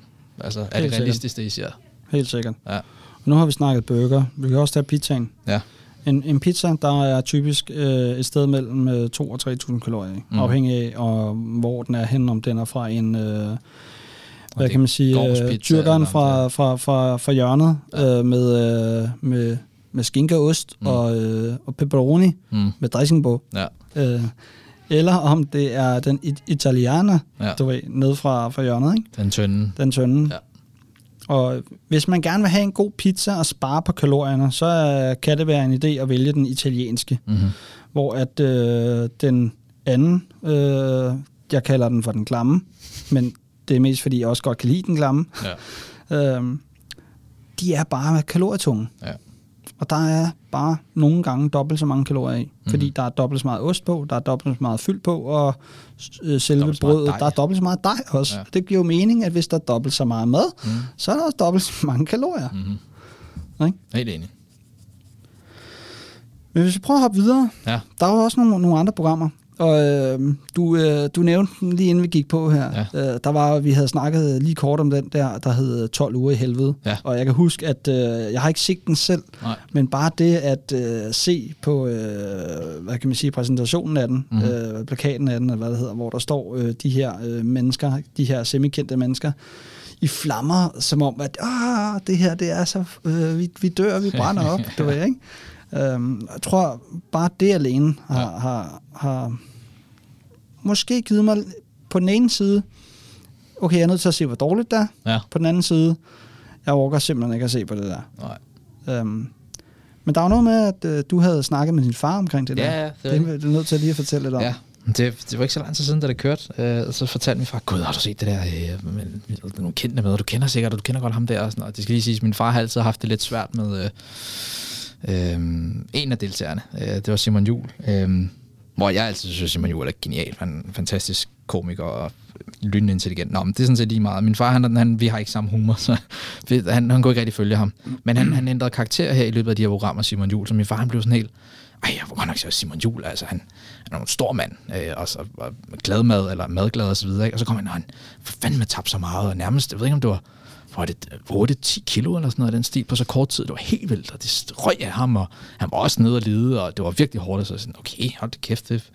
Altså, er Helt det sikkert. realistisk, det I siger? Helt sikkert. Ja. Og nu har vi snakket burger. Vi kan også tage pizzaen. Ja. En, en pizza, der er typisk øh, et sted mellem øh, 2 og 3.000 kalorier, mm. Afhængig af, og, hvor den er hen, om den er fra en, øh, hvad kan man sige, øh, om fra, fra, fra, fra hjørnet Ja. øh, med, øh, med, med skinke og ost Mm. og, øh, og pepperoni Mm. med dressing på. Ja. Øh, eller om det er den it- italianer, ja. du ved, ned fra, fra hjørnet, ikke? Den tynde. den tynde. Ja. Og hvis man gerne vil have en god pizza og spare på kalorierne, så kan det være en idé at vælge den italienske, Mm-hmm. hvor at øh, den anden, øh, jeg kalder den for den klamme, men det er mest fordi jeg også godt kan lide den klamme, Ja. øh, de er bare kalorietunge. Ja. Og der er bare nogle gange dobbelt så mange kalorier i, mm. fordi der er dobbelt så meget ost på, der er dobbelt så meget fyld på, og øh, selve brødet, der er dobbelt så meget dej også. Ja. Det giver jo mening, at hvis der er dobbelt så meget mad, Mm. så er der også dobbelt så mange kalorier. Mm. Ikke? Helt enig. Men hvis vi prøver at hoppe videre, Ja. der er jo også nogle, nogle andre programmer, Og øh, du, øh, du nævnte den lige inden vi gik på her. Ja. Øh, der var, vi havde snakket lige kort om den der, der hed 12 uger i helvede. Ja. Og jeg kan huske, at øh, jeg har ikke set den selv, Nej. men bare det at øh, se på, øh, hvad kan man sige, præsentationen af den, mm. øh, plakaten af den, eller hvad det hedder, hvor der står øh, de her øh, mennesker, de her semikendte mennesker, i flammer, som om, at ah, det her, det er så, øh, vi, vi dør, vi brænder op, du ved, ikke? Øhm, jeg tror, bare det alene har, Ja. har, har måske givet mig på den ene side, okay, jeg er nødt til at se, hvor dårligt det er. Ja. På den anden side, jeg overgår simpelthen ikke at se på det der. Nej. Øhm, men der var noget med, at øh, du havde snakket med din far omkring det Ja, der. ja, det er det, det er du nødt til lige at fortælle lidt om. Ja, det, det var ikke så lang tid siden, da det kørte. Øh, så fortalte min far, gud, har du set det der? Øh, med, med, nogle kendte med, du kender sikkert, og du kender godt ham der. Og sådan, og det skal lige siges, min far har altid haft det lidt svært med øh, øh, en af deltagerne. Øh, det var Simon Jul. Øh, hvor jeg altid synes, at Simon Jul er genial. Han er en fantastisk komiker og lynintelligent. Nå, men det er sådan set lige meget. Min far, han, han, vi har ikke samme humor, så han, han kunne ikke rigtig følge ham. Men han, han ændrede karakter her i løbet af de her programmer, Simon Jul, så min far han blev sådan helt, ej, jeg må godt nok sige, Simon Jul, altså han, han er en stor mand, øh, og, så, og glad mad, eller madglad og så videre, ikke? og så kom han, og han for fanden med tabt så meget, og nærmest, jeg ved ikke om det var, var det 8-10 kilo eller sådan noget af den stil på så kort tid. Det var helt vildt, og det røg af ham, og han var også nede og lide, og det var virkelig hårdt, så sådan, okay, hold det kæft, det,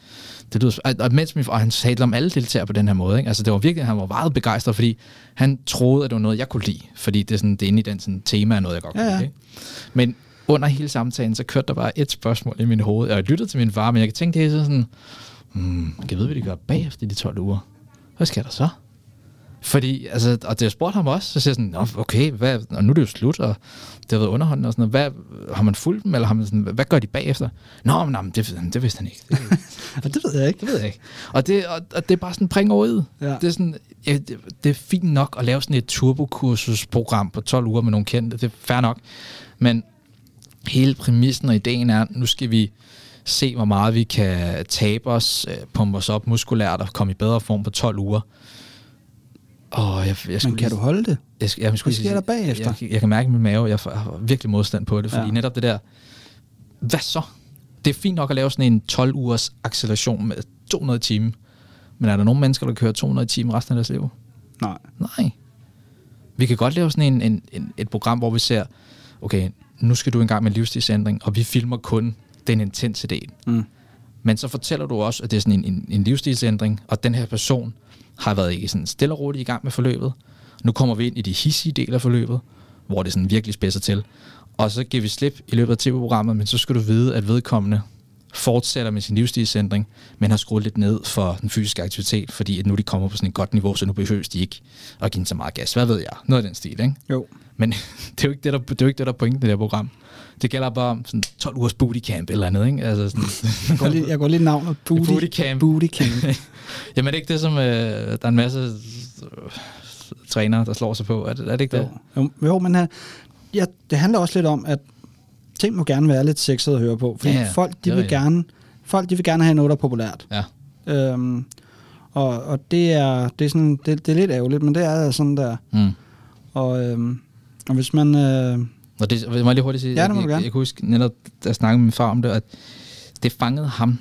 det lyder, og, og mens min, og han talte om alle deltagere på den her måde, ikke? altså det var virkelig, han var meget begejstret, fordi han troede, at det var noget, jeg kunne lide, fordi det er, sådan, det er inde i den sådan, tema af noget, jeg godt kunne Ja, ja. lide. Ikke? Men under hele samtalen, så kørte der bare et spørgsmål i min hoved, og jeg lyttede til min far, men jeg kan tænke, det er sådan, hmm, kan jeg vide, hvad de gør bagefter de 12 uger? Hvad sker der så? Fordi, altså, og det spurgte ham også, så siger jeg sådan, okay, hvad, og nu er det jo slut, og det har været underholdende og sådan noget. Hvad, har man fulgt dem, eller har man sådan, hvad gør de bagefter? Nå, men, nej, men det, det vidste han ikke. Det, det ved jeg ikke. det ved jeg ikke. Og det, og, og det er bare sådan pring over i. Ja. Det er sådan, ja, det, det er fint nok at lave sådan et turbokursusprogram på 12 uger med nogle kendte. Det er fair nok. Men hele præmissen og ideen er, nu skal vi se, hvor meget vi kan tabe os, øh, pumpe os op muskulært og komme i bedre form på 12 uger. Og jeg, jeg Men kan du holde det? jeg, skal, jeg, skulle Hvad sker der bagefter? Jeg, jeg kan mærke i min mave, jeg har virkelig modstand på det, fordi Ja. netop det der, hvad så? Det er fint nok at lave sådan en 12 ugers acceleration med 200 timer, men er der nogle mennesker, der kører 200 timer resten af deres liv? Nej. Nej. Vi kan godt lave sådan en, en, en, et program, hvor vi ser, okay, nu skal du i gang med livsstilsændring, og vi filmer kun den intensitet. Mm. Men så fortæller du også, at det er sådan en, en, en livsstilsændring, og den her person har været i sådan stille og roligt i gang med forløbet. Nu kommer vi ind i de hissige dele af forløbet, hvor det sådan virkelig spidser til. Og så giver vi slip i løbet af tv-programmet, men så skal du vide, at vedkommende fortsætter med sin livsstilsændring, men har skruet lidt ned for den fysiske aktivitet, fordi at nu de kommer på sådan et godt niveau, så nu behøves de ikke at give så meget gas. Hvad ved jeg? Noget af den stil, ikke? Jo. Men det er jo ikke det, der, det er jo ikke det, der er pointen i det her program. Det gælder bare om sådan 12 ugers bootcamp eller andet, ikke? Altså sådan, Jeg går lige, jeg går lige navnet Booty, Booty camp. Booty camp. Jamen er det ikke det, som øh, der er en masse øh, trænere, der slår sig på? Er det, er det ikke det? Jo, jo, men uh, ja, det handler også lidt om, at ting må gerne være lidt sexet at høre på. Fordi Ja, folk, de vil gerne, folk, de vil gerne have noget, der er populært. Ja. Øhm, og, og det er, det er sådan, det, det er lidt ærgerligt, men det er sådan der. Mm. Og, øhm, og hvis man, øh, Og det, må jeg lige hurtigt sige, Ja, det må jeg, du jeg, gerne. jeg, kunne huske, netop da jeg snakkede med min far om det, at det fangede ham.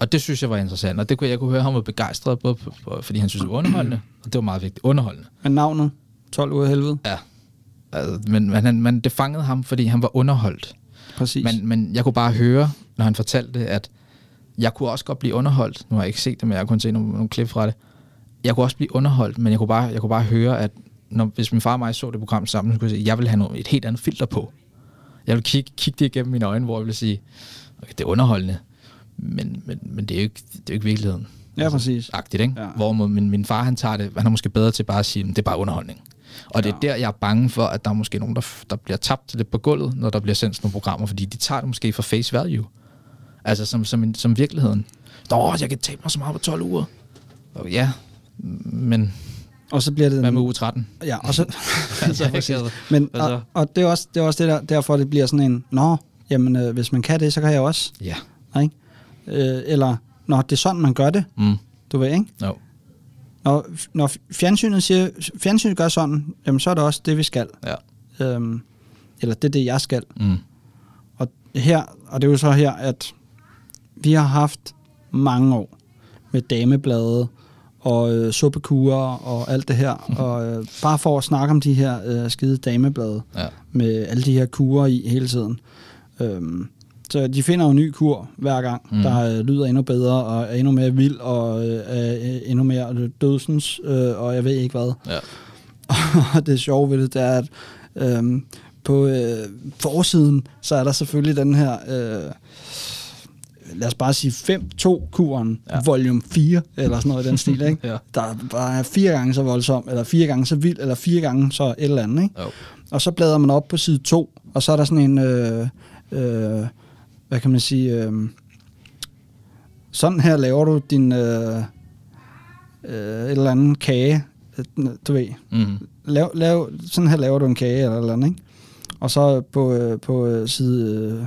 Og det synes jeg var interessant, og det kunne jeg kunne høre, at han var begejstret, både på, på, fordi han synes, det var underholdende, og det var meget vigtigt, underholdende. med navnet 12 uger i helvede, Ja. Altså, men, men, han, men det fangede ham, fordi han var underholdt. præcis. Men, men jeg kunne bare høre, når han fortalte at jeg kunne også godt blive underholdt. Nu har jeg ikke set det, men jeg kunne se nogle, nogle klip fra det. Jeg kunne også blive underholdt, men jeg kunne bare, jeg kunne bare høre, at når, hvis min far og mig så det program sammen, så kunne jeg sige, jeg ville have noget, et helt andet filter på. Jeg ville kigge, kigge det igennem mine øjne, hvor jeg ville sige, okay, det er underholdende, men, men, men det, er jo ikke, det er jo ikke virkeligheden. ja, præcis. Agtigt, ikke? Ja. Hvor min, min far, han tager det, han er måske bedre til bare at sige, at det er bare underholdning. Og det er der, jeg er bange for, at der er måske nogen, der, der bliver tabt lidt på gulvet, når der bliver sendt sådan nogle programmer, fordi de tager det måske for face value. Altså som, som, en, som virkeligheden. Nå, jeg kan tabe mig så meget på 12 uger. Og ja, men Og så bliver det... hvad med uge 13? Ja, og så... Altså, ja, Men, og, og det er også, det er også det der, derfor, det bliver sådan en, nå, jamen, øh, hvis man kan det, så kan jeg også. Ja. Ikke? Øh, eller, nå, det er sådan, man gør det, Mm. du ved, ikke? No. Når, når fjernsynet siger, fjernsynet gør sådan, jamen, så er det også det, vi skal. Ja. Øhm, eller det er det, jeg skal. Mm. Og her, og det er jo så her, at vi har haft mange år med dameblade og øh, suppekurer og alt det her. og øh, bare for at snakke om de her øh, skide dameblade Ja. med alle de her kurer i hele tiden. Øhm, så de finder jo en ny kur hver gang, Mm. der øh, lyder endnu bedre og er endnu mere vild og øh, er øh, endnu mere øh, dødsens, øh, og jeg ved ikke hvad. Ja. Og det sjove ved det, det er, at øhm, på øh, forsiden, så er der selvfølgelig den her, øh, lad os bare sige 5-2-kuren, Ja. volume 4, eller sådan noget i den stil, ikke? Ja. Der er bare fire gange så voldsom, eller fire gange så vild, eller fire gange så et eller andet, ikke? Jo. Og så bladrer man op på side 2, og så er der sådan en, øh, øh, hvad kan man sige, øh, sådan her laver du din, øh, øh, et eller andet kage, øh, du ved, Mm. lav, lav, sådan her laver du en kage eller et eller andet, ikke? Og så på, øh, på øh, side øh,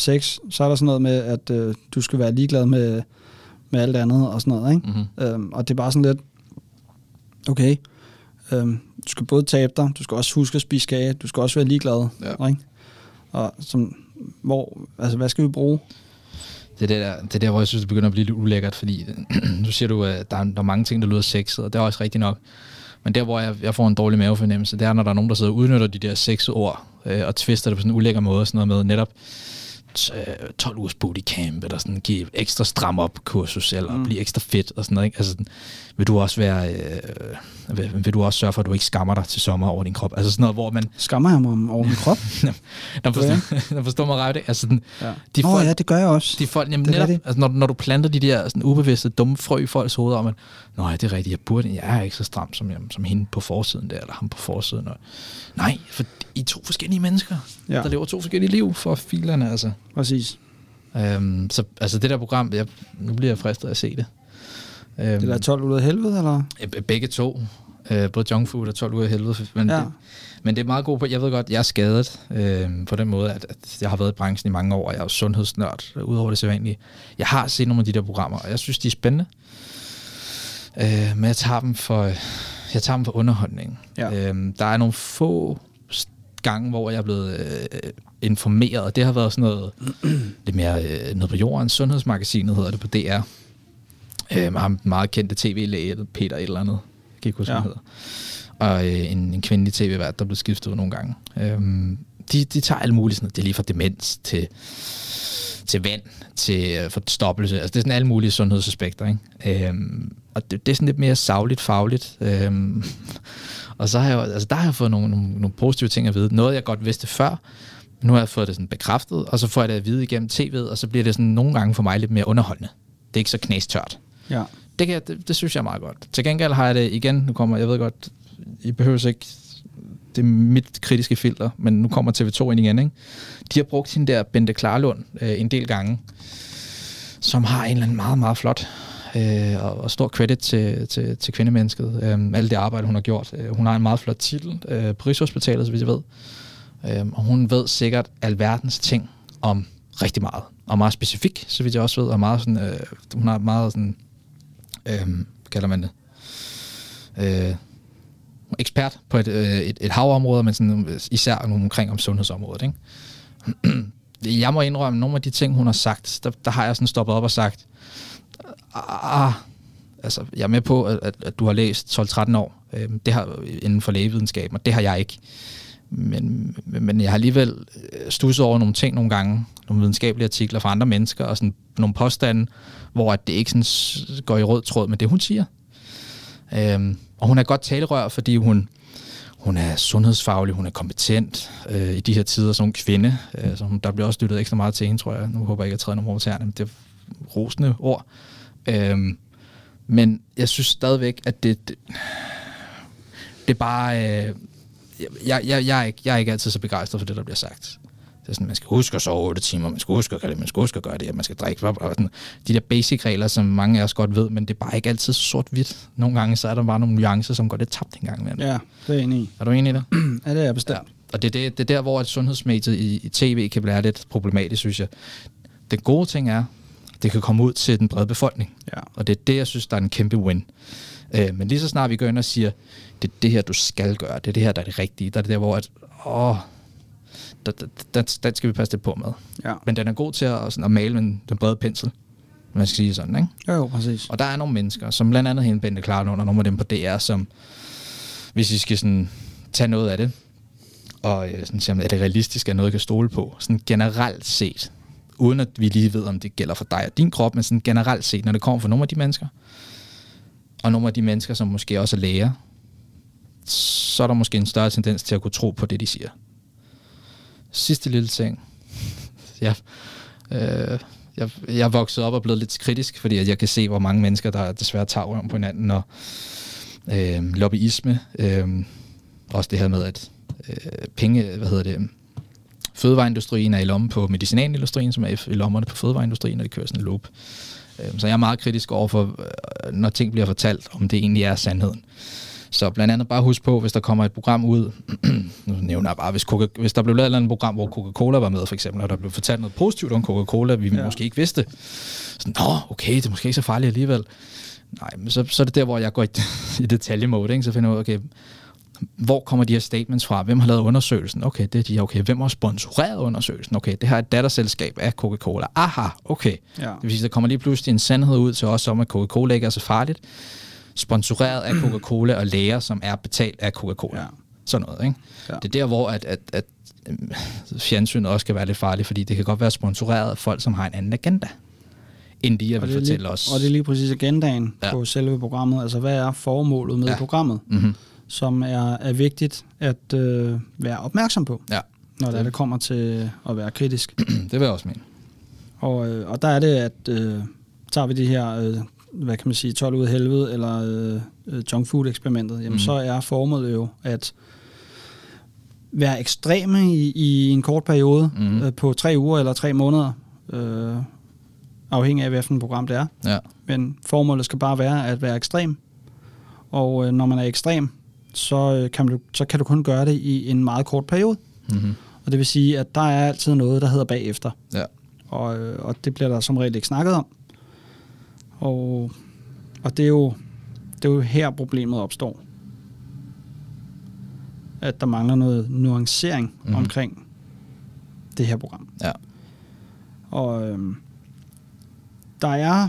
6, så er der sådan noget med, at øh, du skal være ligeglad med, med alt andet og sådan noget, ikke? Mm-hmm. Øhm, og det er bare sådan lidt, okay, øhm, du skal både tabe dig, du skal også huske at spise kage, du skal også være ligeglad, Ja. ikke? Og som, hvor, altså hvad skal vi bruge? Det er, der, det er der, hvor jeg synes, det begynder at blive lidt ulækkert, fordi nu siger du, at der er, der er mange ting, der lyder sexet, og det er også rigtigt nok. Men der, hvor jeg, jeg får en dårlig mavefornemmelse, det er, når der er nogen, der sidder og udnytter de der sexede ord, øh, og twister det på sådan en ulækker måde, sådan noget med netop 12 ugers bootcamp, eller sådan give ekstra stram op kursus, eller mm. Blive ekstra fedt, og sådan noget. Ikke? Altså, sådan, vil du også være, øh, vil, vil, du også sørge for, at du ikke skammer dig til sommer over din krop? Altså sådan noget, hvor man, Skammer jeg mig om over min krop? der forstår, der forstår mig ret, ikke? altså sådan, Ja. de Nå folk, ja, det gør jeg også. de folk, jamen Det netop, rigtigt. altså når, når du planter de der sådan ubevidste, dumme frø i folks hoveder om, at nej, det er rigtigt, jeg burde, jeg er ikke så stram som, jeg, som hende på forsiden der, eller ham på forsiden. Og, nej, for I er to forskellige mennesker. Ja, der lever to forskellige liv for filerne, altså. Præcis. Øhm, så altså det der program, jeg, nu bliver jeg fristet af at se det. Øhm, Det der 12 ud af helvede, eller? Begge to. Øh, både junk food og 12 uger i helvede. Men, Ja. det, men det er meget godt. Jeg ved godt, jeg er skadet øh, på den måde, at, at jeg har været i branchen i mange år, og jeg er jo sundhedsnørd, udover det sædvanlige. Jeg har set nogle af de der programmer, og jeg synes, de er spændende. Øh, men jeg tager dem for, jeg tager dem for underholdning. Ja. Øh, der er nogle få gange, hvor jeg er blevet øh, informeret, og det har været sådan noget lidt mere øh, noget på jorden. Sundhedsmagasinet hedder det på DR. Øh, med ham meget kendte tv-læge, Peter et eller andet. Jeg kan ikke huske, ja. Hedder. Og øh, en, en kvindelig tv-vært, der blev skiftet ud nogle gange. Øhm, de, de tager alt muligt. Sådan, det er lige fra demens til, til vand, til øh, forstoppelse. Altså, det er sådan alle mulige sundhedsaspekter. Ikke? Øhm, og det, det er sådan lidt mere savligt, fagligt. Øhm, og så har jeg, altså, der har jeg fået nogle, nogle, nogle positive ting at vide. Noget, jeg godt vidste før, nu har jeg fået det sådan bekræftet, og så får jeg det at vide igennem tv'et, og så bliver det sådan nogle gange for mig lidt mere underholdende. Det er ikke så knæstørt. Ja. Det, kan det, det synes jeg er meget godt. Til gengæld har jeg det igen, nu kommer, jeg ved godt, I behøver ikke, det er mit kritiske filter, men nu kommer TV2 ind igen, ikke? De har brugt hende der Bente Klarlund øh, en del gange, som har en eller anden meget, meget flot øh, og, og stor credit til, til, til kvindemennesket. Øh, alt det arbejde, hun har gjort. Øh, hun har en meget flot titel øh, på Rigshospitalet, så vidt jeg ved. Øh, og hun ved sikkert alverdens ting om rigtig meget. Og meget specifik, så vidt jeg også ved. Og meget sådan, øh, hun har meget sådan, øh, kalder man det? Øh, ekspert på et, øh, et, et havområde, men sådan, øh, især omkring om sundhedsområdet. Ikke? jeg må indrømme, nogle af de ting, hun har sagt, der, der har jeg sådan stoppet op og sagt, ah, ah altså, jeg er med på, at, at, at du har læst 12-13 år øh, det har, inden for lægevidenskaben, og det har jeg ikke. Men, men jeg har alligevel øh, stusset over nogle ting nogle gange, nogle videnskabelige artikler fra andre mennesker, og sådan nogle påstande, hvor at det ikke sådan går i rød tråd med det, hun siger. Øhm, og hun er godt talerør, fordi hun, hun er sundhedsfaglig, hun er kompetent øh, i de her tider som kvinde. Øh, så hun, der bliver også lyttet ekstra meget til hende, tror jeg. Nu håber jeg ikke, at jeg træder nogen over tæerne, men det er rosende ord. Øhm, men jeg synes stadigvæk, at det, det, det er bare... Øh, jeg, jeg, jeg, er ikke, jeg er ikke altid så begejstret for det, der bliver sagt. Det er sådan, man skal huske at sove 8 timer, man skal huske at gøre det, man skal huske at gøre det, man skal drikke. Og sådan, de der basic regler, som mange af os godt ved, men det er bare ikke altid så sort-hvidt. Nogle gange så er der bare nogle nuancer, som går lidt tabt en gang imellem. Ja, det er enig i. Er du enig i det? Ja, det er jeg bestemt. Og det er, det, det er der, hvor et sundhedsmediet i, i tv kan blive lidt problematisk, synes jeg. Den gode ting er, det kan komme ud til den brede befolkning. Ja. Og det er det, jeg synes, der er en kæmpe win. Øh, men lige så snart vi går ind og siger, det er det her, du skal gøre, det er det her, der er det rigtige, der er det der, hvor at, åh, der, der, der, skal vi passe lidt på med. Ja. Men den er god til at, sådan, at male med den brede pensel. Man skal sige sådan, ikke? Jo, jo, præcis. Og der er nogle mennesker, som blandt andet hende Bente Klart under nogle af dem på DR, som, hvis vi skal sådan tage noget af det, og øh, sådan, sige, er det realistisk, at noget kan stole på, sådan generelt set, uden at vi lige ved, om det gælder for dig og din krop, men sådan generelt set, når det kommer fra nogle af de mennesker, og nogle af de mennesker, som måske også er læger, så er der måske en større tendens til at kunne tro på det, de siger. Sidste lille ting. ja. øh, jeg, jeg er vokset op og blevet lidt kritisk, fordi at jeg kan se, hvor mange mennesker, der desværre tager røven på hinanden, og øh, lobbyisme, øh, også det her med, at øh, penge, hvad hedder det, fødevareindustrien er i lommen på medicinalindustrien, som er i lommerne på fødevareindustrien, og det kører sådan en loop. Øh, så jeg er meget kritisk over for, øh, når ting bliver fortalt, om det egentlig er sandheden. Så blandt andet bare husk på, hvis der kommer et program ud, nu nævner jeg bare, hvis, Coca, hvis der blev lavet et program, hvor Coca-Cola var med for eksempel, og der blev fortalt noget positivt om Coca-Cola, vi ja. måske ikke vidste, så nå, okay, det er måske ikke så farligt alligevel. Nej, men så, så er det der, hvor jeg går i, i detalje-mode, ikke? så finder jeg ud, okay, hvor kommer de her statements fra? Hvem har lavet undersøgelsen? Okay, det er de. Okay, hvem har sponsoreret undersøgelsen? Okay, det her er et datterselskab af Coca-Cola. Aha, okay. Ja. Det vil sige, der kommer lige pludselig en sandhed ud til os om, at Coca-Cola ikke er så farligt sponsoreret af Coca-Cola og læger, som er betalt af Coca-Cola. Ja. Sådan noget, ikke? Ja. Det er der, hvor at, at, at, øhm, fjernsynet også kan være lidt farligt, fordi det kan godt være sponsoreret af folk, som har en anden agenda end de, jeg vil fortælle lige, os. Og det er lige præcis agendaen ja. på selve programmet. Altså, hvad er formålet med ja. programmet, mm-hmm. som er, er vigtigt at øh, være opmærksom på, ja. når det, det kommer til at være kritisk. det vil jeg også mene. Og, øh, og der er det, at øh, tager vi de her øh, hvad kan man sige, 12 ud af helvede, eller øh, øh, junk food eksperimentet, jamen mm. så er formålet jo at være ekstreme i, i en kort periode, mm. øh, på tre uger eller tre måneder, øh, afhængig af, hvilken program det er. Ja. Men formålet skal bare være at være ekstrem. Og øh, når man er ekstrem, så, øh, kan du, så kan du kun gøre det i en meget kort periode. Mm-hmm. Og det vil sige, at der er altid noget, der hedder bagefter. Ja. Og, øh, og det bliver der som regel ikke snakket om. Og, og det, er jo, det er jo her problemet opstår. At der mangler noget nuancering mm. omkring det her program. Ja. Og øhm, der er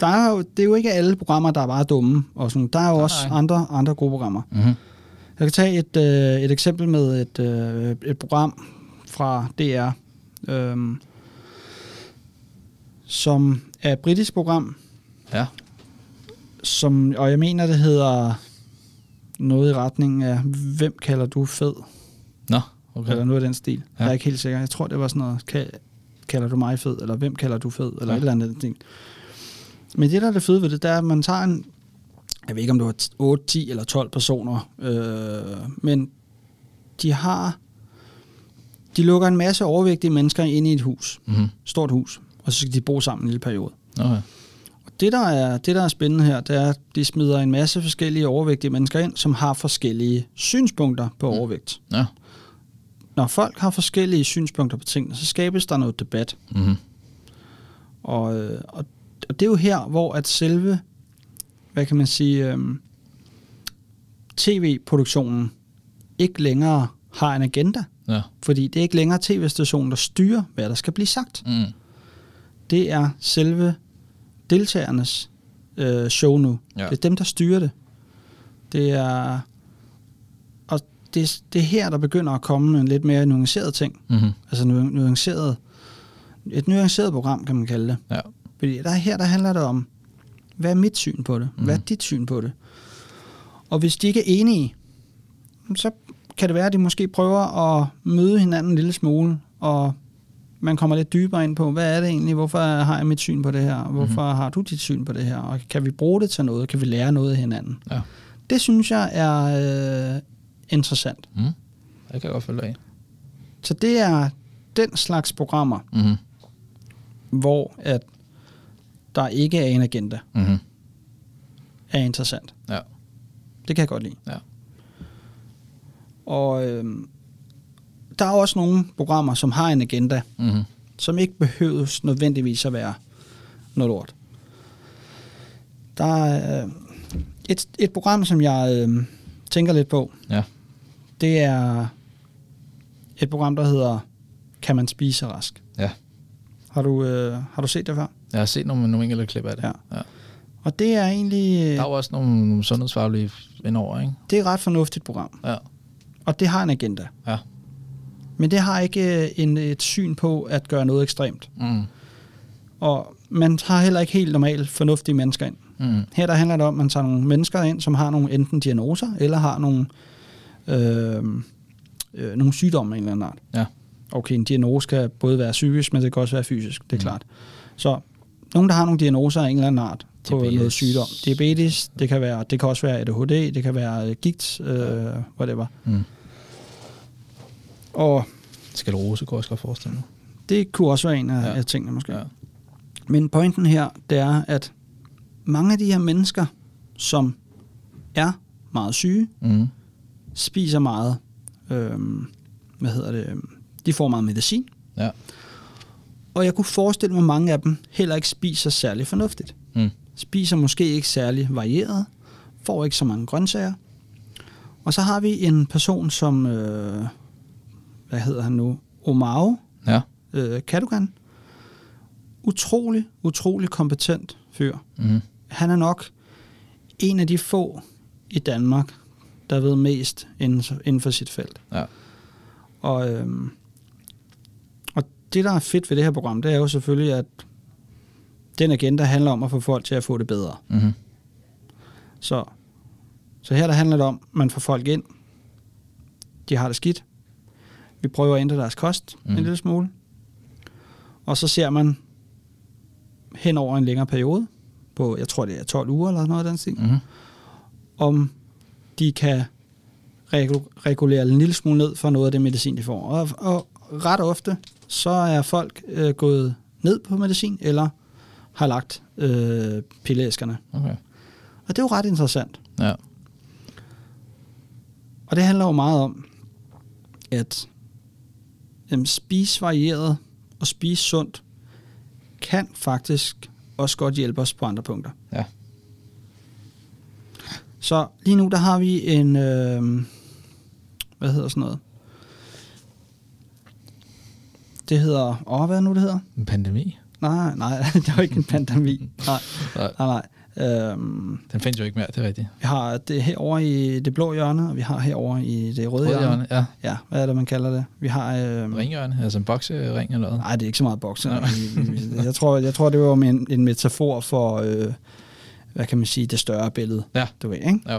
der er jo, det er jo ikke alle programmer, der er bare dumme. Og sådan. Der er jo nej, også nej. andre, andre gode programmer. Mm-hmm. Jeg kan tage et, øh, et eksempel med et, øh, et program fra DR, øh, som er et britisk program, Ja. Som, og jeg mener, det hedder noget i retningen af, hvem kalder du fed? Nå, okay. Eller noget af den stil. Ja. Jeg er ikke helt sikker. Jeg tror, det var sådan noget, kalder du mig fed? Eller hvem kalder du fed? Eller ja. et eller andet ting. Men det, der er det fede ved det, det er, at man tager en, jeg ved ikke, om det var 8, 10 eller 12 personer, øh, men de har, de lukker en masse overvægtige mennesker ind i et hus, mm-hmm. stort hus, og så skal de bo sammen en lille periode. Okay det, der er, det, der er spændende her, det er, at de smider en masse forskellige overvægtige mennesker ind, som har forskellige synspunkter på mm. overvægt. Ja. Når folk har forskellige synspunkter på tingene, så skabes der noget debat. Mm-hmm. Og, og, og det er jo her, hvor at selve, hvad kan man sige, øhm, tv-produktionen ikke længere har en agenda. Ja. Fordi det er ikke længere tv-stationen, der styrer, hvad der skal blive sagt. Mm. Det er selve deltagernes øh, show nu. Ja. Det er dem, der styrer det. Det er... Og det, det er her, der begynder at komme en lidt mere nuanceret ting. Mm-hmm. Altså nu, nuanceret... Et nuanceret program, kan man kalde det. Ja. Fordi der, her, der handler det om, hvad er mit syn på det? Mm-hmm. Hvad er dit syn på det? Og hvis de ikke er enige, så kan det være, at de måske prøver at møde hinanden en lille smule og man kommer lidt dybere ind på, hvad er det egentlig, hvorfor har jeg mit syn på det her, hvorfor mm-hmm. har du dit syn på det her, og kan vi bruge det til noget, kan vi lære noget af hinanden. Ja. Det synes jeg er øh, interessant. Mm. Det kan jeg godt følge af. Så det er den slags programmer, mm-hmm. hvor at der ikke er en agenda, mm-hmm. er interessant. Ja. Det kan jeg godt lide. Ja. Og øh, der er også nogle programmer, som har en agenda, mm-hmm. som ikke behøves nødvendigvis at være noget lort. Der er øh, et, et program, som jeg øh, tænker lidt på. Ja. Det er et program, der hedder Kan man spise rask? Ja. Har du, øh, har du set det før? Jeg har set nogle, nogle enkelte klip af det. Ja. ja. Og det er egentlig Der øh, er jo også nogle, nogle sundhedsfaglige indover, ikke? det er et ret fornuftigt program. Ja. Og det har en agenda. Ja. Men det har ikke øh, en, et syn på at gøre noget ekstremt. Mm. Og man tager heller ikke helt normalt fornuftige mennesker ind. Mm. Her der handler det om, at man tager nogle mennesker ind, som har nogle enten diagnoser, eller har nogle, øh, øh, nogle sygdomme af en eller anden art. Ja. Okay, en diagnose kan både være psykisk, men det kan også være fysisk, det er Mm. klart. Så nogen, der har nogle diagnoser af en eller anden art på Diabetes. noget sygdom. Diabetes, det kan, være, det kan også være ADHD, det kan være øh, gigt, øh, whatever. Mm. Og Sklerose kunne jeg også forestille mig. det kunne også være en af, Ja. af tingene måske. Ja. Men pointen her, det er, at mange af de her mennesker, som er meget syge, Mm. spiser meget, øhm, hvad hedder det, øhm, de får meget medicin, Ja. og jeg kunne forestille mig, at mange af dem heller ikke spiser særlig fornuftigt. Mm. Spiser måske ikke særlig varieret, får ikke så mange grøntsager. Og så har vi en person som, øh, hvad hedder han nu, Omao Ja. øh, Kadugan. Utrolig, utrolig kompetent fyr. Mm. Han er nok en af de få i Danmark, der ved mest inden, inden for sit felt. Ja. Og, øhm, og det, der er fedt ved det her program, det er jo selvfølgelig, at den agenda handler om at få folk til at få det bedre. Mm. Så, så her der handler det om, at man får folk ind, de har det skidt, vi prøver at ændre deres kost mm. En lille smule, og så ser man hen over en længere periode, på jeg tror det er 12 uger eller noget af den stil, Mm. om de kan regu- regulere en lille smule ned for noget af det medicin, de får. Og, og ret ofte, så er folk øh, gået ned på medicin, eller har lagt øh, pilleæskerne. Okay. Og det er jo ret interessant. Ja. Og det handler jo meget om, at jamen, spise varieret og spise sundt kan faktisk også godt hjælpe os på andre punkter. Ja. Så lige nu, der har vi en, øh, hvad hedder sådan noget? Det hedder, åh, hvad nu, det hedder? En pandemi? Nej, nej, det jo ikke en pandemi. Nej, Nej. nej, nej. Øhm, Den findes jo ikke mere, det er rigtigt. vi har det herovre i det blå hjørne, og vi har herovre i det røde, hjørne. Rødhjørne, ja. Ja, hvad er det, man kalder det? Vi har... Øhm, Ringhjørne, altså en boksering eller noget. Nej, det er ikke så meget bokse. Vi- jeg, tror, jeg tror, det var en, en metafor for, øh, hvad kan man sige, det større billede. Ja. Du ved, ikke? Ja.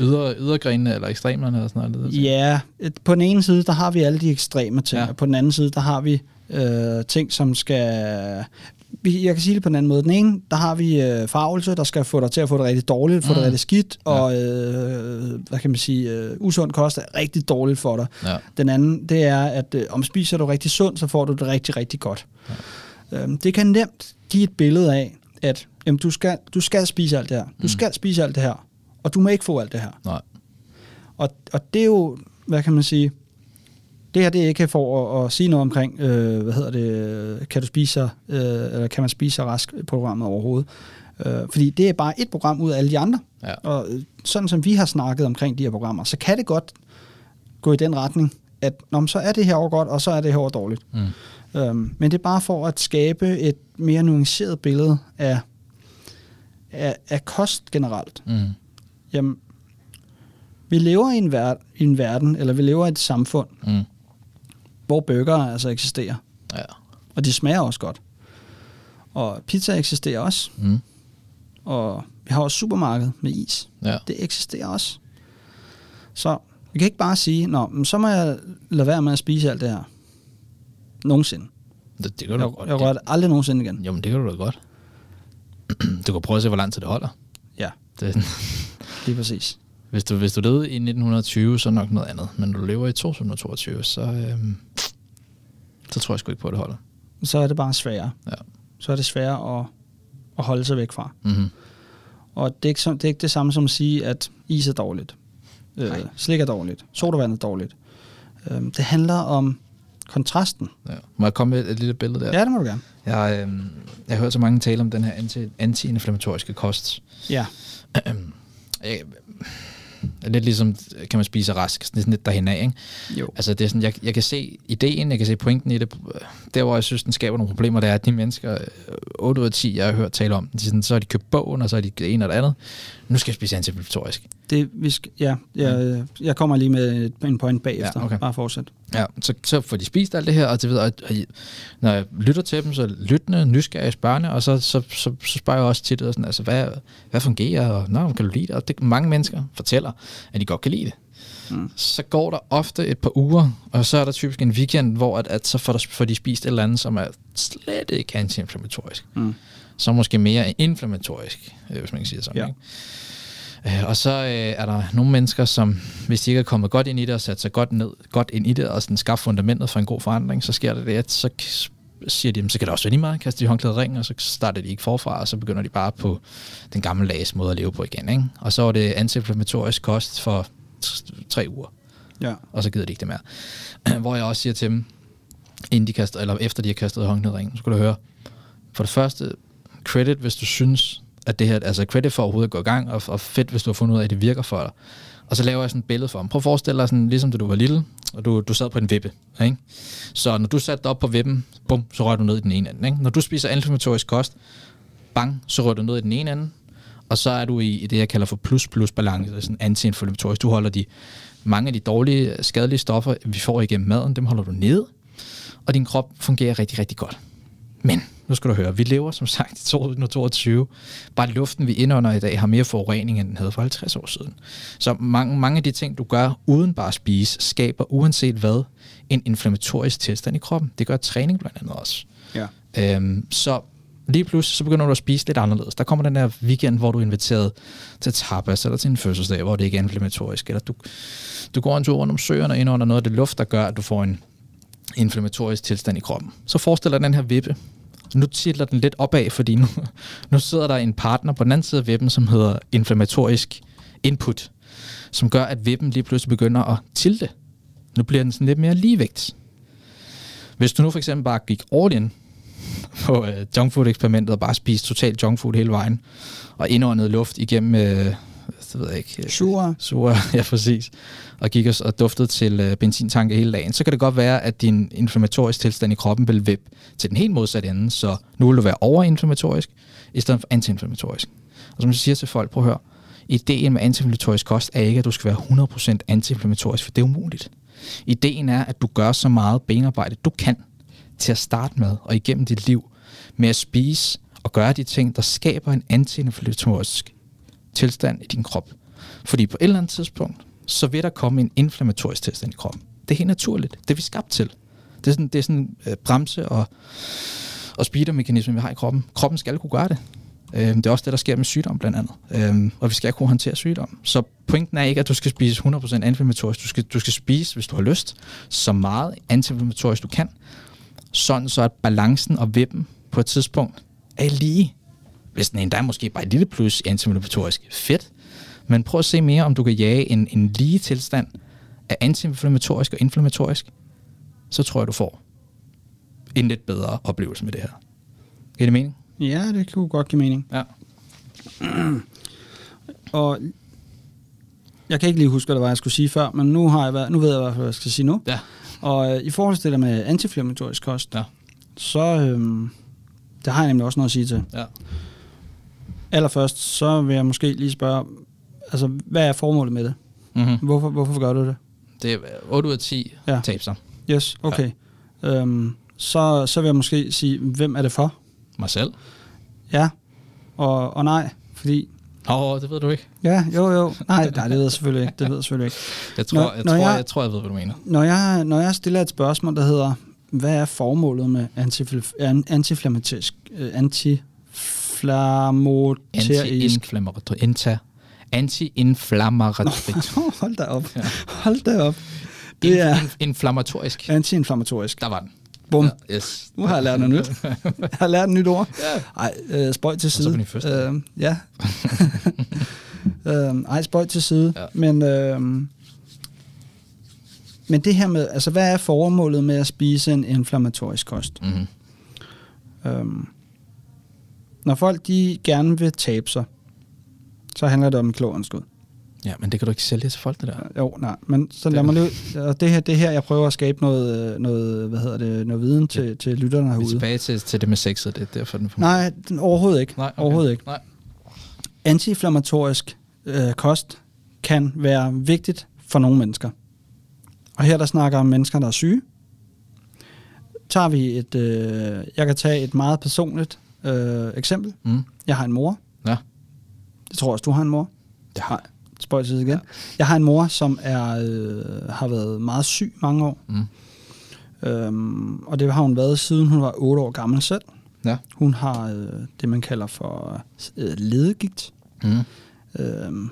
Yder, ydergrenene eller ekstremerne eller sådan noget. Ja, et- på den ene side, der har vi alle de ekstreme ting, ja. og på den anden side, der har vi øh, ting, som skal... vi- Jeg kan sige det på den anden måde. Den ene, der har vi øh, farvelse, der skal få dig til at få det rigtig dårligt, få Mm. det rigtig skidt, Ja. og øh, hvad kan man sige, øh, usund kost er rigtig dårligt for dig. Ja. Den anden, det er, at øh, om spiser du rigtig sundt, så får du det rigtig, rigtig godt. Ja. Øhm, det kan nemt give et billede af, at jamen, du, skal, du skal spise alt det her. Du Mm. skal spise alt det her. Og du må ikke få alt det her. Nej. Og, og det er jo, hvad kan man sige, det her det er ikke for at, at sige noget omkring, øh, hvad hedder det, kan du spise sig, øh, eller kan man spise sig rask programmet overhovedet. Øh, fordi det er bare et program ud af alle de andre. Ja. Og øh, sådan som vi har snakket omkring de her programmer, så kan det godt gå i den retning, at Nå, så er det her over godt, og så er det her over dårligt. Mm. Øhm, men det er bare for at skabe et mere nuanceret billede af, af, af kost generelt. Mm. Jamen, vi lever i en, ver- i en verden, eller vi lever i et samfund, Mm. Hvor burger altså eksisterer. Ja. Og de smager også godt. Og pizza eksisterer også. Mm. Og vi har også supermarked med is. Ja. Det eksisterer også. Så vi kan ikke bare sige, Nå, men så må jeg lade være med at spise alt det her. Nogensinde. Det, det kan du Jeg, godt. jeg rører det aldrig nogensinde igen. Jo, men det kan du da godt. Du kan prøve at se, hvor lang tid det holder. Ja, Det, lige præcis. hvis, du, hvis du levede i 1920, så er nok noget andet. Men når du lever i 2022, så, øhm, så tror jeg sgu ikke på, at det holder. Så er det bare sværere. Ja. Så er det sværere at, at holde sig væk fra. Mm-hmm. Og det er, ikke, det er ikke det samme som at sige, at is er dårligt. Øh, Nej. slik er dårligt. Sodavand er dårligt. Øh, det handler om kontrasten. Ja. Må jeg komme med et, lille billede der? Ja, det må du gerne. Jeg, øhm, jeg har hørt så mange tale om den her anti, anti-inflammatoriske kost. Ja. Jeg, lidt ligesom, kan man spise rask, sådan lidt derhen af, ikke? Jo. Altså, det er sådan, jeg, jeg kan se ideen, jeg kan se pointen i det. Der, hvor jeg synes, den skaber nogle problemer, det er, at de mennesker, 8 ud af 10, jeg har hørt tale om, de sådan, så har de købt bogen, og så har de ene eller andet. Nu skal jeg spise antiinflammatorisk. Det, vi skal, ja, jeg, jeg kommer lige med en point bagefter. Ja, okay. Bare fortsæt. Ja, så, så får de spist alt det her, og, det og, og når jeg lytter til dem, så lyttende, nysgerrige, spørgende, og så, så, så, så spørger jeg også tit, og sådan, altså, hvad, hvad fungerer, og Nå, kan du lide det? Og det, mange mennesker fortæller, at de godt kan lide det. Mm. Så går der ofte et par uger, og så er der typisk en weekend, hvor at, at så får, der, får de spist et eller andet, som er slet ikke antiinflammatorisk. Mm. Så måske mere inflammatorisk, øh, hvis man kan sige det sådan. Ja. Ikke? Øh, og så øh, er der nogle mennesker, som hvis de ikke er kommet godt ind i det og sat sig godt, ned, godt ind i det og sådan skabt fundamentet for en god forandring, så sker der det, at så siger de, så kan det også være lige meget, kaster de håndklædet ring, og så starter de ikke forfra, og så begynder de bare på den gamle lages måde at leve på igen. Ikke? Og så er det antiinflammatorisk kost for tre uger. Ja. Og så gider de ikke det mere. Hvor jeg også siger til dem, inden de kaster, eller efter de har kastet håndklædet ring, så skulle du høre, for det første, credit, hvis du synes, at det her, altså credit for overhovedet at gå i gang, og, og fedt, hvis du har fundet ud af, at det virker for dig. Og så laver jeg sådan et billede for ham. Prøv at forestille dig, sådan, ligesom da du var lille, og du, du sad på en vippe. Ikke? Så når du satte dig op på vippen, bum, så rører du ned i den ene ende. Ikke? Når du spiser inflammatorisk kost, bang, så rører du ned i den ene ende, og så er du i, i det, jeg kalder for plus-plus balance, det er sådan antiinflammatorisk. Du holder de, mange af de dårlige, skadelige stoffer, vi får igennem maden, dem holder du nede, og din krop fungerer rigtig, rigtig godt. Men nu skal du høre, vi lever som sagt i 2022. Bare luften, vi indånder i dag, har mere forurening, end den havde for 50 år siden. Så mange, mange af de ting, du gør uden bare at spise, skaber uanset hvad, en inflammatorisk tilstand i kroppen. Det gør træning blandt andet også. Ja. Øhm, så lige pludselig, så begynder du at spise lidt anderledes. Der kommer den der weekend, hvor du er inviteret til tapas, eller til en fødselsdag, hvor det ikke er inflammatorisk, eller du, du går en tur rundt om søerne og ind under noget af det luft, der gør, at du får en inflammatorisk tilstand i kroppen. Så forestiller den her vippe, nu titler den lidt opad, fordi nu, nu sidder der en partner på den anden side af vippen, som hedder inflammatorisk input, som gør, at vippen lige pludselig begynder at tilte. Nu bliver den sådan lidt mere ligevægt. Hvis du nu for eksempel bare gik all in på øh, junkfood-eksperimentet og bare spiste totalt junkfood hele vejen, og indåndede luft igennem øh, det ved jeg ikke. Sure. Sure, ja præcis. Og gik og, og duftede til øh, benzintanke hele dagen. Så kan det godt være, at din inflammatoriske tilstand i kroppen vil vippe til den helt modsatte ende. Så nu vil du være overinflammatorisk, i stedet for antiinflammatorisk. Og som jeg siger til folk, prøv at høre, ideen med antiinflammatorisk kost er ikke, at du skal være 100% antiinflammatorisk, for det er umuligt. Ideen er, at du gør så meget benarbejde, du kan til at starte med og igennem dit liv med at spise og gøre de ting, der skaber en antiinflammatorisk tilstand i din krop. Fordi på et eller andet tidspunkt, så vil der komme en inflammatorisk tilstand i kroppen. Det er helt naturligt. Det er vi skabt til. Det er sådan, det er sådan en øh, bremse og, og speedermekanisme, vi har i kroppen. Kroppen skal kunne gøre det. Øh, det er også det, der sker med sygdom blandt andet. Øh, og vi skal kunne håndtere sygdom. Så pointen er ikke, at du skal spise 100% antiinflammatorisk. Du skal, du skal spise, hvis du har lyst, så meget antiinflammatorisk du kan. Sådan så at balancen og vippen på et tidspunkt er lige hvis den endda måske bare et lille plus antiinflammatorisk, fedt. Men prøv at se mere, om du kan jage en, en lige tilstand af antiinflammatorisk og inflammatorisk, så tror jeg, du får en lidt bedre oplevelse med det her. Giver det mening? Ja, det kunne godt give mening. Ja. og jeg kan ikke lige huske, hvad det var, jeg skulle sige før, men nu, har jeg været, nu ved jeg i hvert fald, hvad jeg skal sige nu. Ja. Og øh, i forhold til det der med antiinflammatorisk kost, ja. så øh, det har jeg nemlig også noget at sige til. Ja. Allerførst, så vil jeg måske lige spørge, altså, hvad er formålet med det? Mm-hmm. Hvorfor, hvorfor gør du det? Det er 8 ud af 10 ja. tabser. Yes, okay. Ja. Øhm, så, så vil jeg måske sige, hvem er det for? Mig selv. Ja, og, og nej, fordi... Åh, oh, det ved du ikke. Ja, jo, jo. Nej, nej, det ved jeg selvfølgelig ikke. Det ved jeg selvfølgelig ikke. Jeg tror, når, jeg, når tror, jeg, jeg, tror, jeg ved, hvad du mener. Når jeg, når jeg stiller et spørgsmål, der hedder, hvad er formålet med antiflammatisk, anti Anti-inflammatorisk. Anti-inflammatorisk. hold da op. Ja. Hold da op. Det er inflammatorisk. Anti-inflammatorisk. Der var den. Bum. Ja, yes. Nu har jeg lært noget nyt. jeg har lært et nyt ord. Ej, øh, spøj til side. Og så øh, ja. øh, ej, spøj til side. Ja. Men, øh, men det her med, altså hvad er formålet med at spise en inflammatorisk kost? Mm-hmm. Øhm, når folk de gerne vil tabe sig, så handler det om klogerskud. Ja, men det kan du ikke sælge til folk, det der. Jo, nej, men så lad mig lige, og det her, det her, jeg prøver at skabe noget, øh, noget hvad hedder det, noget viden til, ja. til lytterne Vi er herude. tilbage til, til det med sexet, det er derfor, den Nej, den, overhovedet ikke. Nej, okay. Overhovedet ikke. Nej. Antiinflammatorisk øh, kost kan være vigtigt for nogle mennesker. Og her der snakker om mennesker, der er syge. Tager vi et, øh, jeg kan tage et meget personligt øh, eksempel. Mm. Jeg har en mor. Ja. Det tror jeg også, du har en mor. Det har Spøjs igen. Ja. Jeg har en mor, som er øh, har været meget syg mange år. Mm. Øhm, og det har hun været, siden hun var 8 år gammel selv. Ja. Hun har øh, det, man kalder for øh, ledegigt. Mm. Øhm,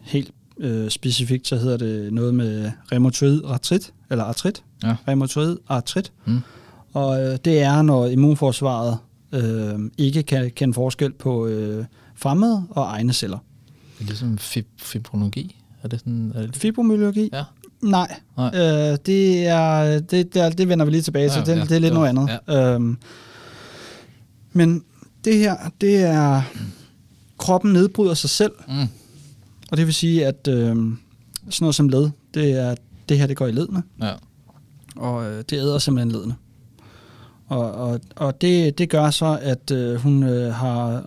helt øh, specifikt, så hedder det noget med reumatoid artrit, eller artrit. Ja. Reumatoid artrit. Mm. Og øh, det er, når immunforsvaret øh, ikke kan kende forskel på øh, fremmede og egne celler. Det er ligesom fib- fibrologi. Er det sådan? Er det Fibromyalgi? Ja. Nej, Nej. Øh, det, er, det, det, er, det vender vi lige tilbage til. Ja, det, ja, det er lidt det noget var- andet. Øhm, men det her, det er... Kroppen nedbryder sig selv, Mm. og det vil sige, at øh, sådan noget som led, det er det her, det går i ledene, Ja. og øh, det æder simpelthen ledene. Og, og, og det, det gør så, at øh, hun øh, har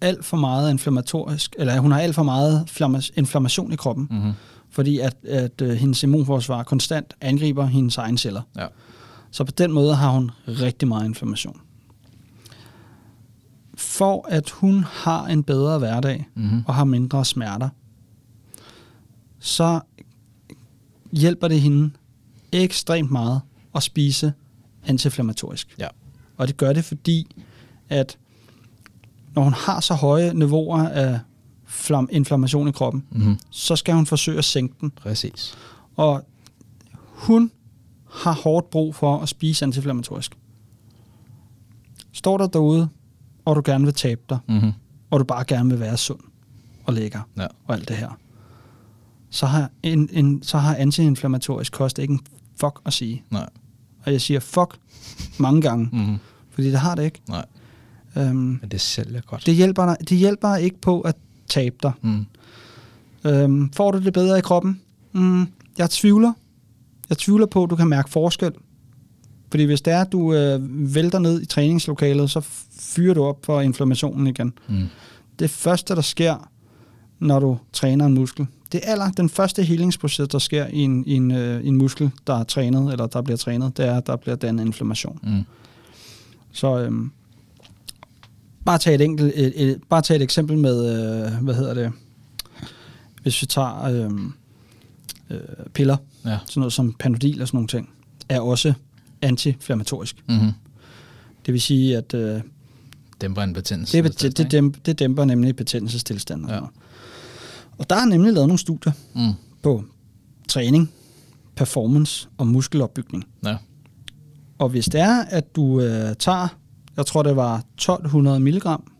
alt for meget inflammatorisk, eller hun har alt for meget flamma- inflammation i kroppen, Mm-hmm. fordi at, at øh, hendes immunforsvar konstant angriber hendes egne celler. Ja. Så på den måde har hun rigtig meget inflammation. For at hun har en bedre hverdag Mm-hmm. og har mindre smerter, så hjælper det hende ekstremt meget at spise antiinflammatorisk. Ja. Og det gør det, fordi at når hun har så høje niveauer af flam- inflammation i kroppen, Mm-hmm. så skal hun forsøge at sænke den. Præcis. Og hun har hårdt brug for at spise antiinflammatorisk. Står der derude, og du gerne vil tabe dig, Mm-hmm. og du bare gerne vil være sund og lækker Ja. og alt det her, så har, en, en, så har antiinflammatorisk kost ikke en fuck at sige. Nej. Og jeg siger fuck mange gange, Mm-hmm. fordi det har det ikke. Nej. Øhm, Men det sælger godt. det, hjælper det hjælper ikke på at tabe dig. Mm. Øhm, får du det bedre i kroppen? Mm, jeg tvivler. Jeg tvivler på, at du kan mærke forskel. Fordi hvis det er, at du øh, vælter ned i træningslokalet, så fyrer du op for inflammationen igen. Mm. Det første, der sker, når du træner en muskel, det er aller, den første helingsproces, der sker i en, i, en, øh, en muskel, der er trænet, eller der bliver trænet, det er, at der bliver dannet inflammation. Mm. Så øhm, bare tage et enkelt, et, et, bare tage et eksempel med, øh, hvad hedder det, hvis vi tager øh, øh, piller, Ja. sådan noget som Panodil og sådan nogle ting, er også antiinflammatorisk. Mm-hmm. Det vil sige, at øh, Dæmper en betændelse. det, det, det, dæmper, det dæmper nemlig betændelsestilstanden. Ja. Ja. Og der er nemlig lavet nogle studier Mm. på træning, performance og muskelopbygning. Ja. Og hvis det er, at du øh, tager, jeg tror det var 1200 milligram,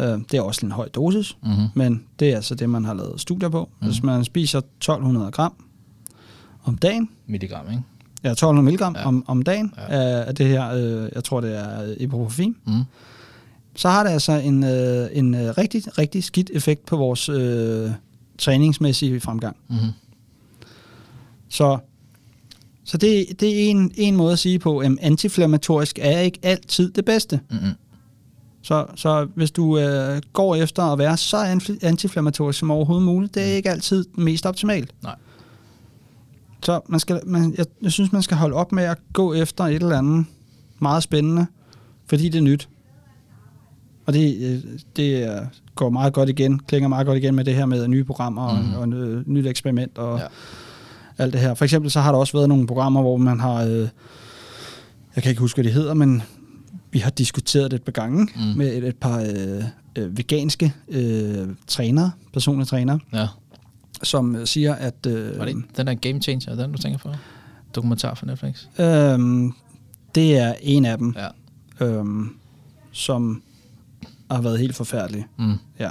øh, det er også en høj dosis, Mm-hmm. men det er altså det, man har lavet studier på. Mm. Hvis man spiser 1200 gram om dagen, Milligram, ikke? ja 1200 milligram Ja. om, om dagen Ja. af, af det her, øh, jeg tror det er øh, ibuprofen, Mm. Så har det altså en, øh, en øh, rigtig, rigtig skidt effekt på vores øh, træningsmæssige fremgang. Mm-hmm. Så, så det, det er en, en måde at sige på, at antiinflammatorisk er ikke altid det bedste. Mm-hmm. Så, så hvis du øh, går efter at være så anti- antiinflammatorisk som overhovedet muligt, det er ikke altid mest optimalt. Nej. Så man skal, man, jeg, jeg synes, man skal holde op med at gå efter et eller andet meget spændende, fordi det er nyt. Og det, øh, det går meget godt igen, klinger meget godt igen med det her med nye programmer og, Mhm. mm. og et øh, nyt eksperiment og Ja. alt det her. For eksempel så har der også været nogle programmer, hvor man har, øh, jeg kan ikke huske, hvad det hedder, men vi har diskuteret det et par gange Mm. med et, et par øh, øh, veganske øh, trænere, personlige trænere, Ja. som øh, siger, at... Øh, Var det den der Game Changer, den du tænker på? Dokumentar for Netflix? Øhm, det er en af dem, Ja. øhm, som har været helt forfærdelig. Mm. Ja.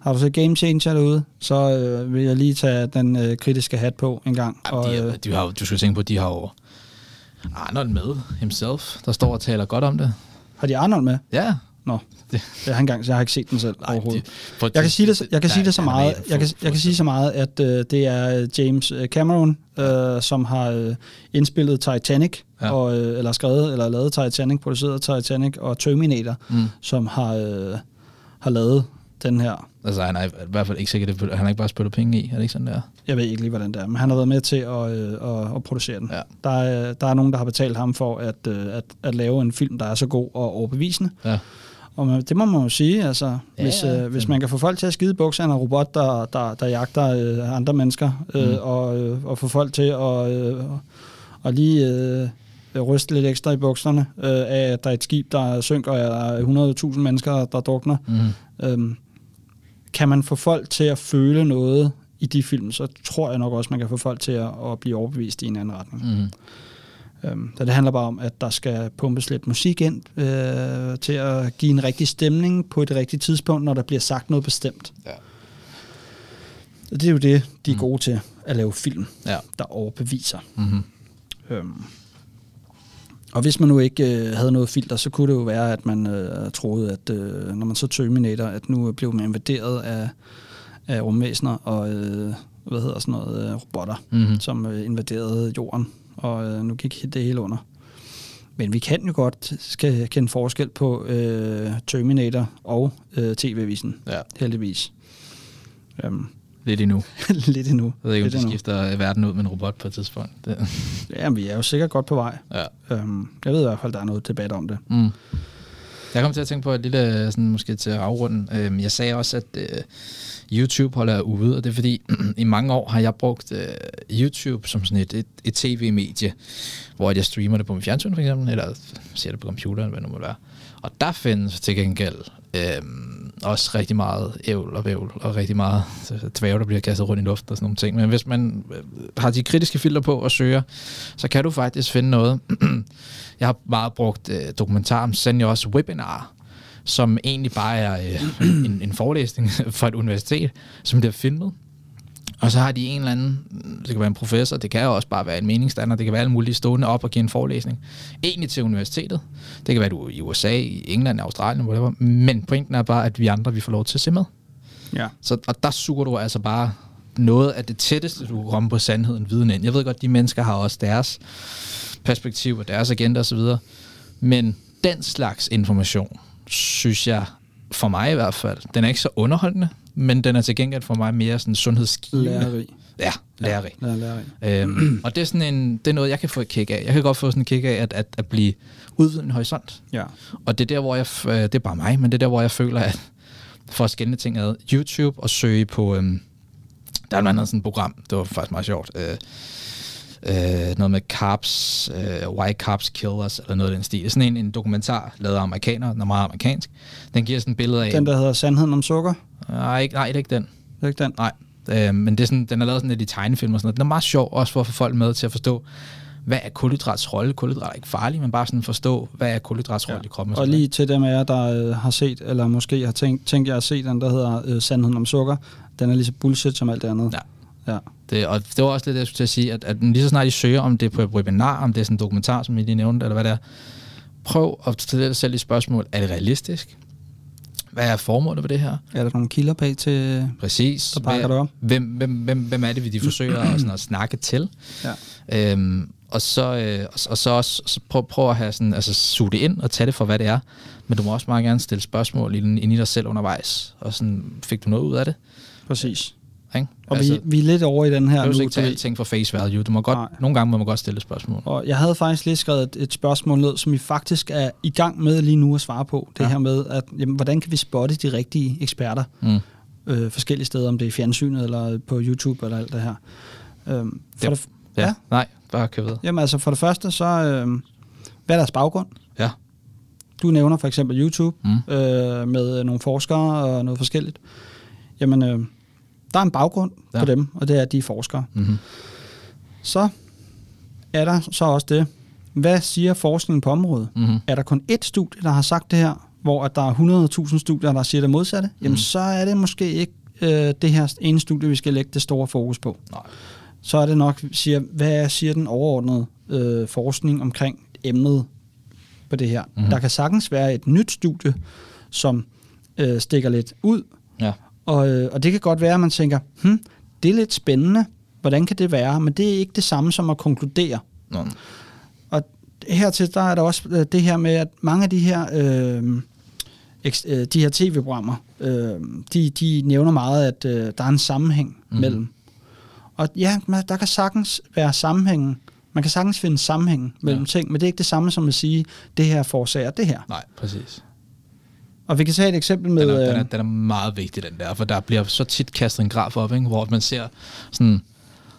Har du så Game Changer derude, så øh, vil jeg lige tage den øh, kritiske hat på en gang. Jamen, de, øh, er- de har, du skal tænke på, at de har jo Arnold med himself, der står og taler godt om det. har de Arnold med? Ja, Nå, det, det er engang, så jeg har ikke set den selv Nej, overhovedet. de- prøv at Jeg kan sige det, jeg kan sige det så meget, jeg kan, jeg kan sige så meget, at øh, det er James Cameron, øh, som har øh, indspillet Titanic, Ja. ja. og, øh, eller skrevet, eller lavet Titanic, produceret Titanic, og Terminator, Mm. som har, øh, har lavet den her. Altså, han er i hvert fald ikke sikkert, han har ikke bare spyttet penge i. Er det ikke sådan, der? Jeg ved ikke lige, hvordan det er, men han har været med til at, øh, at, at producere den. Ja. Der, er, der er nogen, der har betalt ham for at, øh, at, at lave en film, der er så god og overbevisende. Ja. Og man, det må man jo sige, altså, Ja, ja, hvis, ja. øh, hvis man kan få folk til at skide bukserne af robot, der, der, der jagter øh, andre mennesker, øh, Mm. og, øh, og få folk til at øh, og lige øh, ryste lidt ekstra i bukserne øh, af, at der er et skib, der synker, og der er 100.000 mennesker, der drukner. Mm. Øhm, kan man få folk til at føle noget i de film, så tror jeg nok også, man kan få folk til at, at blive overbevist i en anden retning. Mm. Øhm, så det handler bare om, at der skal pumpes lidt musik ind øh, til at give en rigtig stemning på et rigtigt tidspunkt, når der bliver sagt noget bestemt. Ja. Og det er jo det, de er Mm. gode til, at lave film, Ja. der overbeviser. Mm-hmm. Øhm. Og hvis man nu ikke øh, havde noget filter, så kunne det jo være, at man øh, troede, at øh, når man så Terminator, at nu blev man invaderet af, af rumvæsener og øh, hvad hedder sådan noget, øh, robotter, Mm-hmm. som øh, invaderede jorden, og øh, nu gik det hele under. Men vi kan jo godt skal kende forskel på øh, Terminator og øh, TV-avisen, Ja, heldigvis. Øhm, lidt endnu. lidt endnu. Jeg ved ikke, om lidt de endnu. skifter verden ud med en robot på et tidspunkt. Det, Ja, men vi er jo sikkert godt på vej. ja. Øhm, jeg ved i hvert fald, der er noget debat om det. Mm. Jeg kom til at tænke på et lille, sådan, måske til at afrunde. Øhm, jeg sagde også, at øh, YouTube holder jeg ude, og det er fordi, i mange år har jeg brugt øh, YouTube som sådan et, et, et tv-medie, hvor jeg streamer det på min fjernsyn for eksempel, eller ser det på computeren, hvad det nu må være. Og der findes til gengæld øhm, også rigtig meget ævl og vævl, og rigtig meget dvæv, der bliver kastet rundt i luften og sådan nogle ting. Men hvis man øh, har de kritiske filter på og søger, så kan du faktisk finde noget. jeg har meget brugt øh, dokumentar om Seniors Webinar, som egentlig bare er øh, en, en forelæsning fra et universitet, som bliver filmet. Og så har de en eller anden, det kan være en professor, det kan jo også bare være en meningsstander, det kan være alle mulige stående op og give en forelæsning. Egentlig til universitetet. Det kan være du i USA, i England, Australien, whatever. Men pointen er bare, at vi andre, vi får lov til at se med. Ja. Så, og der suger du altså bare noget af det tætteste, du kan komme på sandheden, viden ind. Jeg ved godt, de mennesker har også deres perspektiv og deres agenda osv., men den slags information, synes jeg, for mig i hvert fald, den er ikke så underholdende, men den er til gengæld for mig mere sådan sundhedsgivende. Lærerig. Ja, lærerig. Ja, lærerig. Øhm, og det er, sådan en, det er noget, jeg kan få et kick af. Jeg kan godt få sådan en kick af at, at, at blive udvidet en horisont. Ja. Og det er der, hvor jeg, øh, det er bare mig, men det er der, hvor jeg føler, at for at skænde ting ad, YouTube og søge på, øhm, der er blandt andet sådan et program, det var faktisk meget sjovt, øh, øh, noget med carbs, øh, why carbs kill us, eller noget af den stil. Det er sådan en, en dokumentar, lavet af amerikanere, den er meget amerikansk. Den giver sådan et billede af... Den, der hedder Sandheden om sukker. Nej, ikke, nej, det er ikke den. Det er ikke den. Nej, øh, men det er sådan, den er lavet sådan lidt i tegnefilm og sådan noget. Den er meget sjov, også for at få folk med til at forstå, hvad er kulhydrats rolle? Kulhydrat er ikke farlig, men bare sådan forstå, hvad er kulhydrats rolle ja. i kroppen. Og sådan lige til dem af jer, der øh, har set, eller måske har tænkt, tænkt jer at se den, der hedder øh, Sandheden om sukker. Den er lige så bullshit som alt det andet. Ja. Ja. Det, og det var også lidt det, jeg skulle til at sige, at, at lige så snart I søger, om det er på et webinar, om det er sådan en dokumentar, som I lige nævnte, eller hvad det er, prøv at stille dig selv i spørgsmål, er det realistisk? Hvad er formålet med det her? Er der nogle kilder bag til... Præcis. Der bakker det op. Hvem, hvem, hvem, hvem er det, vi de forsøger at, sådan, at snakke til? Ja. Øhm, og så, øh, og, og så også så prøv, prøv at have sådan, altså, suge det ind og tage det for, hvad det er. Men du må også meget gerne stille spørgsmål ind i dig selv undervejs. Og sådan, fik du noget ud af det? Præcis. Ikke? Og altså, vi, vi er lidt over i den her nu. ikke tage alting for face value. Du må godt, Nej. nogle gange må man godt stille spørgsmål. Og jeg havde faktisk lige skrevet et, et spørgsmål ned, som vi faktisk er i gang med lige nu at svare på. Det Ja. her med, at jamen, hvordan kan vi spotte de rigtige eksperter Mm. øh, forskellige steder, om det er i fjernsynet eller på YouTube eller alt det her. Øhm, for Ja. det, Ja. Ja. Nej, bare kør videre. jamen altså for det første, så øh, hvad er deres baggrund? Ja. Du nævner for eksempel YouTube Mm. øh, med nogle forskere og noget forskelligt. Jamen, øh, der er en baggrund ja. På dem, og det er, at de er forskere. Mm-hmm. Så er der så også det, hvad siger forskningen på området? Mm-hmm. Er der kun ét studie, der har sagt det her, hvor at der er 100.000 studier, der siger det modsatte, jamen Mm. så er det måske ikke øh, det her ene studie, vi skal lægge det store fokus på. Nej. Så er det nok, siger, hvad siger den overordnede øh, forskning omkring emnet på det her? Mhm. Mm. Der kan sagtens være et nyt studie, som øh, stikker lidt ud. Og, øh, og det kan godt være, at man tænker, hm, det er lidt spændende. Hvordan kan det være? Men det er ikke det samme som at konkludere. Nå. Og hertil, der er der også øh, det her med, at mange af de her, øh, øh, de her tv-programmer, øh, de, de nævner meget, at øh, der er en sammenhæng mm-hmm. mellem. Og ja, man- der kan sagtens være sammenhængen. Man kan sagtens finde sammenhæng mellem ja. ting, men det er ikke det samme som at sige, det her forårsager det her. Nej, præcis. Og vi kan tage et eksempel med... Den er, den, er, øh, den er meget vigtig, den der, for der bliver så tit kastet en graf op, ikke? hvor man ser sådan,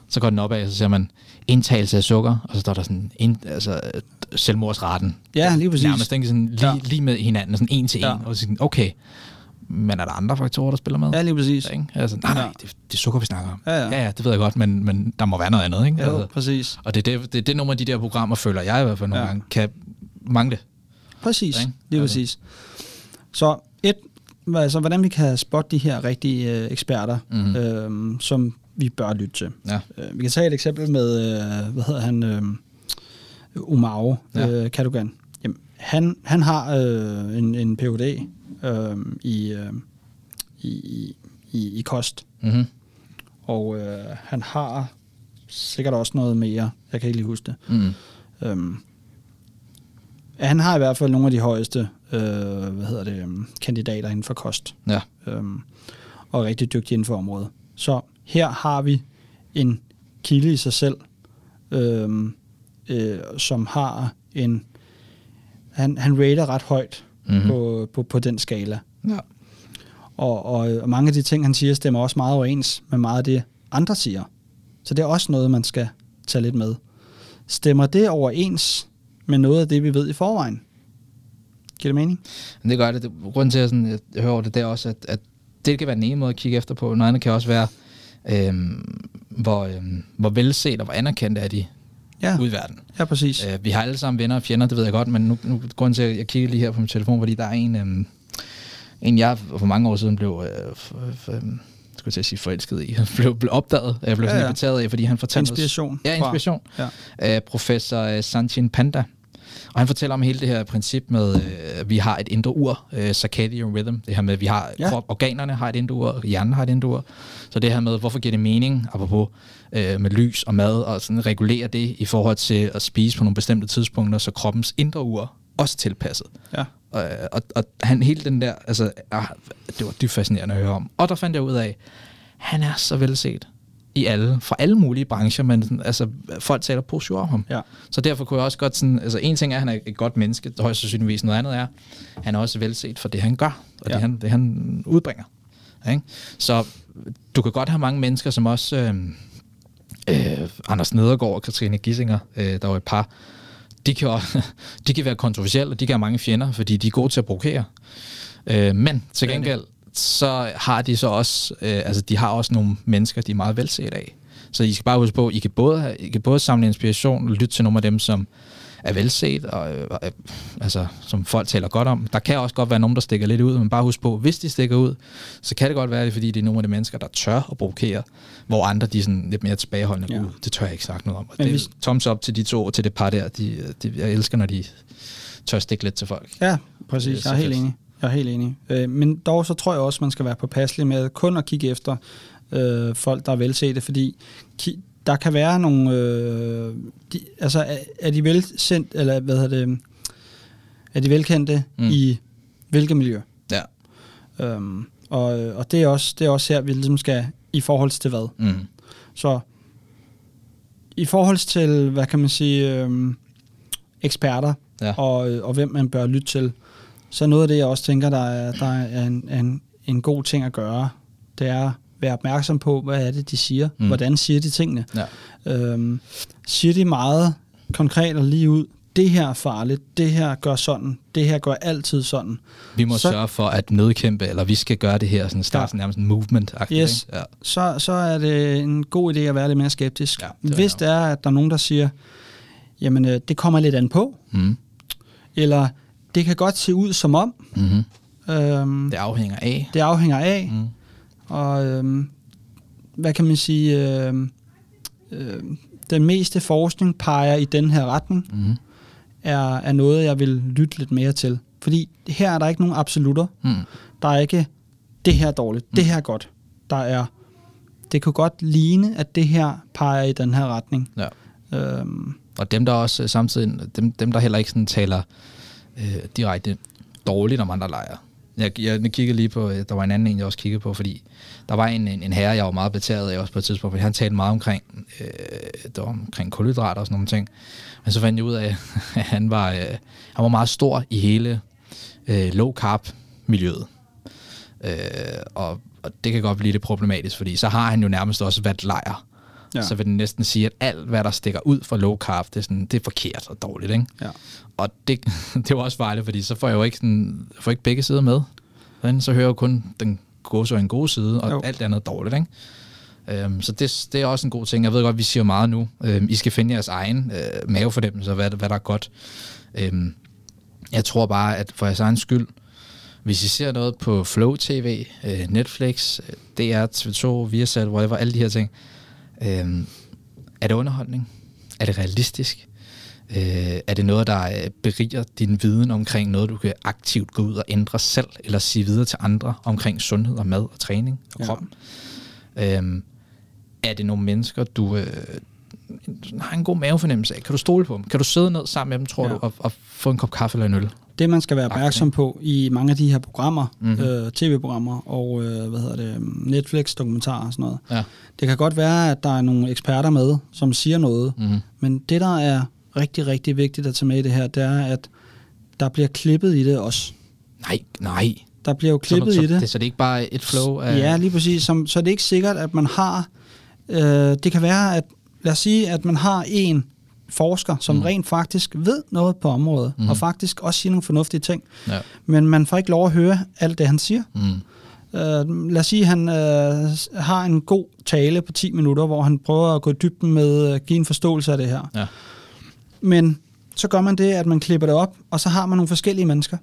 så går den opad, og så ser man indtagelse af sukker, og så står der sådan, ind, altså øh, selvmordsraten. Ja, lige præcis. Nærmest ikke sådan lige, Ja. ja. lige med hinanden, sådan en til Ja. en, og så sådan, okay, men er der andre faktorer, der spiller med? Ja, lige præcis. Ikke? Altså, nej, nej, Ja. det, det er sukker, vi snakker om. Ja, ja. ja, ja det ved jeg godt, men, men der må være noget andet, ikke? Jo, Altså, præcis. og det er det, det, er det nogle af de der programmer, føler jeg i hvert fald nogle Ja. ja. gange, kan mangle. Præcis, Ikke? lige Altså. præcis. Så et, altså, hvordan vi kan spotte de her rigtige øh, eksperter, Mhm. mm-hmm. øh, som vi bør lytte til. Ja. Øh, vi kan tage et eksempel med, øh, hvad hedder han, øh, Umaro Ja. øh, Kadogan. Jamen, han, han har øh, en, en Ph.D. Øh, i, øh, i, i, i, kost, Mm-hmm. og øh, han har sikkert også noget mere, jeg kan ikke lige huske det. Mm. Øhm, han har i hvert fald nogle af de højeste øh, hvad hedder det, øhm, kandidater inden for kost, Ja. øhm, og er rigtig dygtig inden for området. Så her har vi en kilde i sig selv, øhm, øh, som har en... Han, han rater ret højt Mhm. mm-hmm. på, på, på den skala. Ja. Og, og, og mange af de ting, han siger, stemmer også meget overens med meget af det, andre siger. Så det er også noget, man skal tage lidt med. Stemmer det overens med noget af det, vi ved i forvejen? Giver det mening? Men det gør det. det grunden til, at jeg, sådan, jeg hører over det, det er også, at, at det kan være den ene måde at kigge efter på. Noget andet kan også være, øhm, hvor, øhm, hvor velset og hvor anerkendt er de Ja, ude i verden. ja præcis. Øh, vi har alle sammen venner og fjender, det ved jeg godt, men nu, nu grunden til, at jeg kigger lige her på min telefon, fordi der er en, øhm, en jeg for mange år siden blev, øh, f- øhm, skulle jeg til at sige forelsket i, blev, blev opdaget, jeg blev Ja, sådan ja. inviteret af, fordi han fortalte os- Inspiration Ja, fra- inspiration. Ja. Øh, professor øh, Sanchin Panda. Og han fortæller om hele det her princip med, øh, at vi har et indre ur, øh, circadian rhythm. Det her med, vi har ja. krop, organerne har et indre ur, hjernen har et indre ur. Så det her med, hvorfor giver det mening, apropos øh, med lys og mad, og sådan regulere det i forhold til at spise på nogle bestemte tidspunkter, så kroppens indre ur også tilpasset. Ja. Og, og, og han hele den der, altså, ah, det var dybt fascinerende at høre om. Og der fandt jeg ud af, han er så velset i alle, fra alle mulige brancher, men sådan, altså, folk taler positivt om ham. Ja. Så derfor kunne jeg også godt sådan, altså en ting er, at han er et godt menneske, højst sandsynligvis noget andet er, han er også velset for det, han gør, og ja. Det, han, det, han udbringer. Ikke? Så du kan godt have mange mennesker, som også, øh, øh, Anders Nedergaard og Katrine Gissinger, øh, der var et par, de kan, også, de kan være kontroversielle, og de kan have mange fjender, fordi de er gode til at provokere. Øh, men til gengæld, så har de så også, øh, altså de har også nogle mennesker, de er meget velset af. Så I skal bare huske på, I kan både, I kan både samle inspiration og lytte til nogle af dem, som er velset, og øh, øh, altså, som folk taler godt om. Der kan også godt være nogen, der stikker lidt ud, men bare husk på, hvis de stikker ud, så kan det godt være, det er, fordi det er nogle af de mennesker, der tør at provokere, hvor andre de er sådan lidt mere tilbageholdende. Ja. Uh, det tør jeg ikke sagt noget om. Og Men det er hvis- thumbs up til de to, til det par der. De, de, jeg elsker, når de tør stikke lidt til folk. Ja, præcis. Jeg er helt enig. Jeg er helt enig. Øh, men dog så tror jeg også, man skal være påpasselig med kun at kigge efter øh, folk, der er velsete, fordi ki- der kan være nogle... Øh, de, altså, er, er de velsendt, eller hvad hedder det... Er de velkendte Mm. i hvilket miljø? Ja. Øhm, og, og det er også det er også her, vi ligesom skal i forhold til hvad. Mm. Så i forhold til, hvad kan man sige, øhm, eksperter Ja. og, og hvem man bør lytte til, så noget af det, jeg også tænker, der er, der er en, en, en god ting at gøre, det er at være opmærksom på, hvad er det, de siger. Mm. Hvordan siger de tingene? Ja. Øhm, siger de meget konkret og lige ud, det her er farligt, det her gør sådan, det her gør altid sådan. Vi må Så- sørge for at nedkæmpe, eller vi skal gøre det her, sådan starte Ja. nærmest en movement Yes. Ja. så, så er det en god idé at være lidt mere skeptisk. Ja, det Hvis det er, at der er nogen, der siger, jamen øh, det kommer lidt an på, Mm. eller det kan godt se ud som om, Mm-hmm. øhm, Det afhænger af. det afhænger af, Mm. og øhm, hvad kan man sige, øhm, øhm, den meste forskning peger i den her retning, Mm. er, er noget, jeg vil lytte lidt mere til. Fordi her er der ikke nogen absolutter. Mm. Der er ikke, det her er dårligt, det her er godt. Der er, det kunne godt ligne, at det her peger i den her retning. Ja. Øhm, Og dem, der også øh, samtidig, dem, dem der heller ikke sådan taler øh, direkte dårligt om andre lejre. Jeg, jeg, jeg kiggede lige på, øh, der var en anden en, jeg også kiggede på, fordi der var en, en, en herre, jeg var meget betaget af også på et tidspunkt, fordi han talte meget omkring, øh, det var omkring kulhydrater og sådan nogle ting. Men så fandt jeg ud af, at han var, øh, han var meget stor i hele øh, low carb miljøet. Øh, og, og det kan godt blive lidt problematisk, fordi så har han jo nærmest også været lejr. Ja. Så vil den næsten sige, at alt, hvad der stikker ud fra low carb, det er, sådan, det er forkert og dårligt. Ikke? ja. Og det, det var også fejligt, fordi så får jeg jo ikke, sådan, får ikke begge sider med. Sådan, Så hører jeg jo kun den gode så en god side, og Jo. jo. alt andet er dårligt. Ikke? Øhm, så det, det er også en god ting. Jeg ved godt, vi siger meget nu. Øhm, I skal finde jeres egen øh, mavefornemmelse, hvad, hvad der er godt. Øhm, jeg tror bare, at for jeres egen skyld, hvis I ser noget på Flow TV, øh, Netflix, øh, DR, TV2, Viasat, whatever, alle de her ting, øh, er det underholdning? Er det realistisk? Øh, er det noget, der øh, beriger din viden omkring noget, du kan aktivt gå ud og ændre selv, eller sige videre til andre omkring sundhed og mad og træning og Ja. krop? Øhm, er det nogle mennesker, du øh, har en god mavefornemmelse af? Kan du stole på dem? Kan du sidde ned sammen med dem, tror Ja. du, og, og få en kop kaffe eller en øl? Det, man skal være opmærksom på i mange af de her programmer, Mhm. øh, tv-programmer og øh, hvad hedder det, Netflix-dokumentarer og sådan noget, Ja. det kan godt være, at der er nogle eksperter med, som siger noget, Mm-hmm. men det, der er rigtig, rigtig vigtigt at tage med i det her, det er, at der bliver klippet i det også. Nej, nej. Der bliver jo Så, klippet så, i det. det. Så det er ikke bare et flow af... Ja, lige præcis. Som, så er det ikke sikkert, at man har... Øh, det kan være, at lad os sige, at man har en forsker, som Mm. rent faktisk ved noget på området, mm. og faktisk også siger nogle fornuftige ting, Ja. men man får ikke lov at høre alt det, han siger. Mm. Øh, lad os sige, at han øh, har en god tale på 10 minutter, hvor han prøver at gå i dybden med at give en forståelse af det her. Ja. Men så gør man det, at man klipper det op, og så har man nogle forskellige mennesker.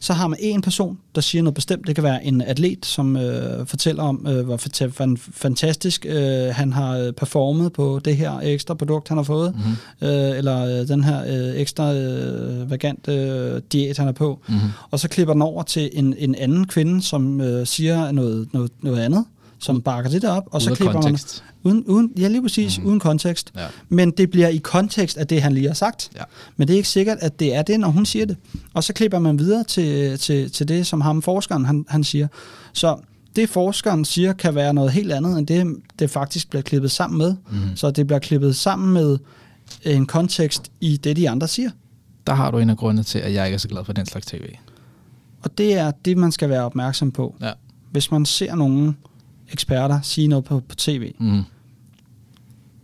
Så har man en person, der siger noget bestemt. Det kan være en atlet, som øh, fortæller om, øh, hvor fanta- fan- fantastisk øh, han har øh, performet på det her ekstra produkt, han har fået. Mm-hmm. Øh, eller øh, den her øh, ekstra øh, vagant øh, diæt, han er på. Mm-hmm. Og så klipper den over til en, en anden kvinde, som øh, siger noget, noget, noget andet, som bakker det der op. Og så Ude klipper kontekst. man uden, uden, ja, lige præcis, mm. uden kontekst. Ja. Men det bliver i kontekst af det, han lige har sagt. Ja. Men det er ikke sikkert, at det er det, når hun siger det. Og så klipper man videre til, til, til det, som ham forskeren han, han siger. Så det forskeren siger, kan være noget helt andet, end det, det faktisk bliver klippet sammen med. Mm. Så det bliver klippet sammen med en kontekst i det, de andre siger. Der har du en af grundene til, at jeg ikke er så glad for den slags tv. Og det er det, man skal være opmærksom på. Ja. Hvis man ser nogle eksperter sige noget på, på tv, Mm.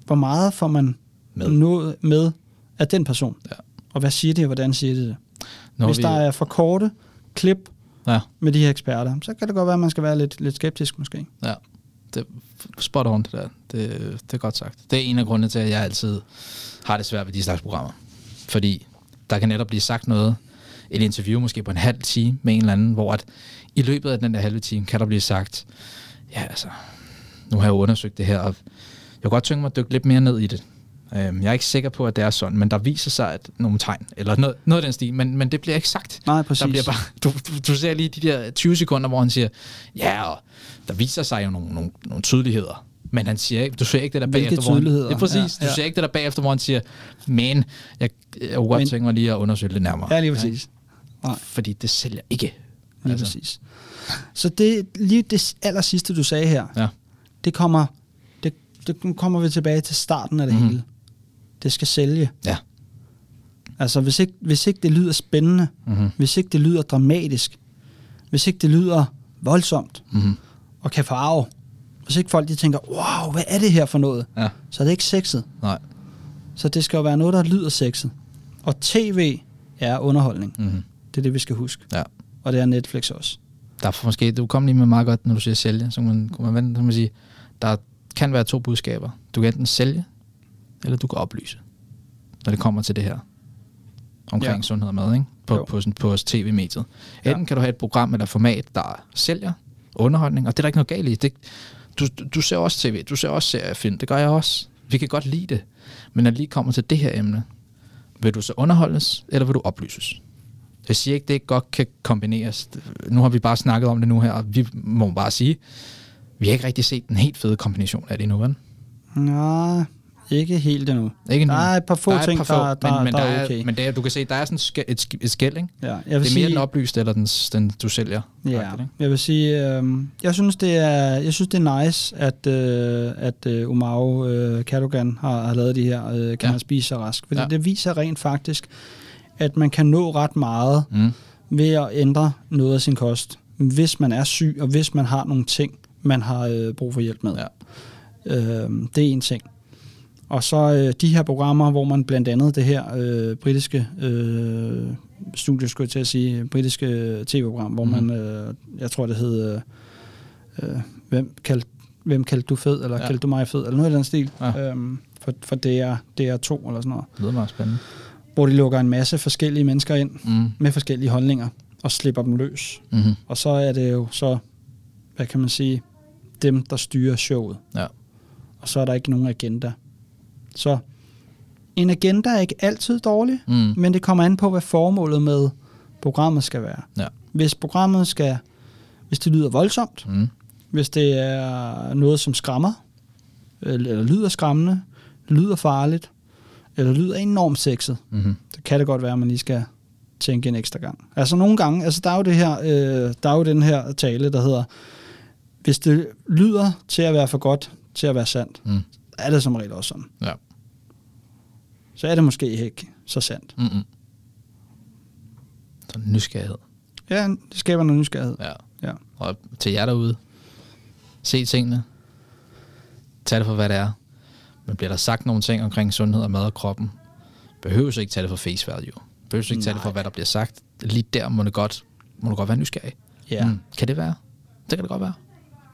hvor meget får man Med. noget med af den person? Ja. Og hvad siger de, og hvordan siger de det? Nu Hvis vi, der er for korte klip Ja, med de her eksperter, så kan det godt være, at man skal være lidt, lidt skeptisk måske. ja. Det er spot on, det der. Det, det er godt sagt. Det er en af grundene til, at jeg altid har det svært ved de slags programmer. Fordi der kan netop blive sagt noget, et interview måske på en halv time med en eller anden, hvor at i løbet af den der halve time, kan der blive sagt, ja altså, nu har jeg undersøgt det her, og jeg kunne godt tænke mig at dykke lidt mere ned i det. Øhm, Jeg er ikke sikker på, at det er sådan, men der viser sig at nogle tegn, eller noget, noget af den stil, men, men det bliver ikke sagt. Nej, præcis. Der bliver bare, du, du, du ser lige de der 20 sekunder, hvor han siger, ja, og der viser sig jo nogle, nogle, nogle tydeligheder. Men han siger ikke, du ser ikke det der Hvilke bagefter, hvor han, tydeligheder? det er præcis, Ja, ja, ja. ja. du ser ikke det der bagefter, hvor han siger, men jeg, jeg kunne godt Men- tænke mig lige at undersøge det nærmere. Ja, lige præcis. Nej, Fordi det sælger ikke. Lige altså. præcis. Så det, lige det aller sidste, du sagde her, Ja. det kommer, det, det kommer vi tilbage til starten af det Mhm. hele. Det skal sælge. Ja. Altså, hvis ikke, hvis ikke det lyder spændende, Mm-hmm. hvis ikke det lyder dramatisk, hvis ikke det lyder voldsomt Mm-hmm. og kan farve, hvis ikke folk de tænker, wow, hvad er det her for noget? Ja. Så er det ikke sexet. Nej. Så det skal jo være noget, der lyder sexet. Og tv er underholdning. Mm-hmm. Det er det, vi skal huske. Ja. Og det er Netflix også. Der er måske, du kom lige med meget godt, når du siger sælge, så man, kunne man vente, så man sige, der kan være to budskaber. Du kan enten sælge, eller du kan oplyse, når det kommer til det her. Omkring Ja. ja. sundhed og mad, ikke? På, Jo. på, sådan, på tv-mediet. Ja. Enten kan du have et program eller format, der sælger underholdning, og det er der ikke noget galt i. Det, du, du ser også tv, du ser også seriefilm, det gør jeg også. Vi kan godt lide det. Men når det lige kommer til det her emne, vil du så underholdes, eller vil du oplyses? Jeg siger ikke, det ikke godt kan kombineres. Nu har vi bare snakket om det nu her, og vi må bare sige, vi har ikke rigtig set en helt fed kombination af det endnu, vel? Nej, ikke helt endnu. Ikke Der er et par få der er ting, par få, der, der, men, men der, der er okay. men det er, du kan se, der er sådan sk- et, et skæld, ikke? ja, jeg Det vil er mere sige, den oplyste, eller den, den du sælger. Ja, ikke? jeg vil sige, øh, jeg synes det er, jeg synes det er nice, at øh, at øh, Umaro øh, Cadogan har, har lavet de her, øh, kan Ja. man spise sig rask, fordi ja. det viser rent faktisk, at man kan nå ret meget Mm. ved at ændre noget af sin kost, hvis man er syg, og hvis man har nogle ting, man har øh, brug for hjælp med. Ja. Øh, det er en ting. Og så øh, de her programmer, hvor man blandt andet det her øh, britiske øh, studie, skulle jeg til at sige, britiske tv-program, hvor mm. man, øh, jeg tror det hed, øh, øh, hvem, kaldte, hvem kaldte du fed, eller Ja. kaldte du mig fed, eller noget i den stil, ja. øhm, for, for DR, DR2 eller sådan noget, Det lyder meget spændende. Hvor de lukker en masse forskellige mennesker ind Mm. med forskellige holdninger og slipper dem løs. Mm-hmm. Og så er det jo så, hvad kan man sige, dem, der styrer showet. Ja. Og så er der ikke nogen agenda. Så en agenda er ikke altid dårlig, Mm. men det kommer an på, hvad formålet med programmet skal være. Ja. Hvis programmet skal, hvis det lyder voldsomt, Mm. hvis det er noget, som skræmmer, eller, eller lyder skræmmende, lyder farligt, eller lyder enormt sexet, Mm-hmm. så kan det godt være, at man lige skal tænke en ekstra gang. Altså nogle gange, altså der er jo det her, øh, der er jo den her tale, der hedder, hvis det lyder til at være for godt til at være sandt, Mm. er det som regel også sådan. Ja. Så er det måske ikke så sandt. Mm-mm. Så nysgerrighed. Ja, det skaber noget nysgerrighed. Ja. Ja. Og til jer derude, se tingene. Tag det for, hvad det er. Men bliver der sagt nogle ting omkring sundhed og mad og kroppen, behøver ikke tage det for face value. Behøver ikke tage det for, Nej. hvad der bliver sagt. Lige der må det godt, må du godt være nysgerrig. Ja. Mm. Kan det være? Det kan det godt være.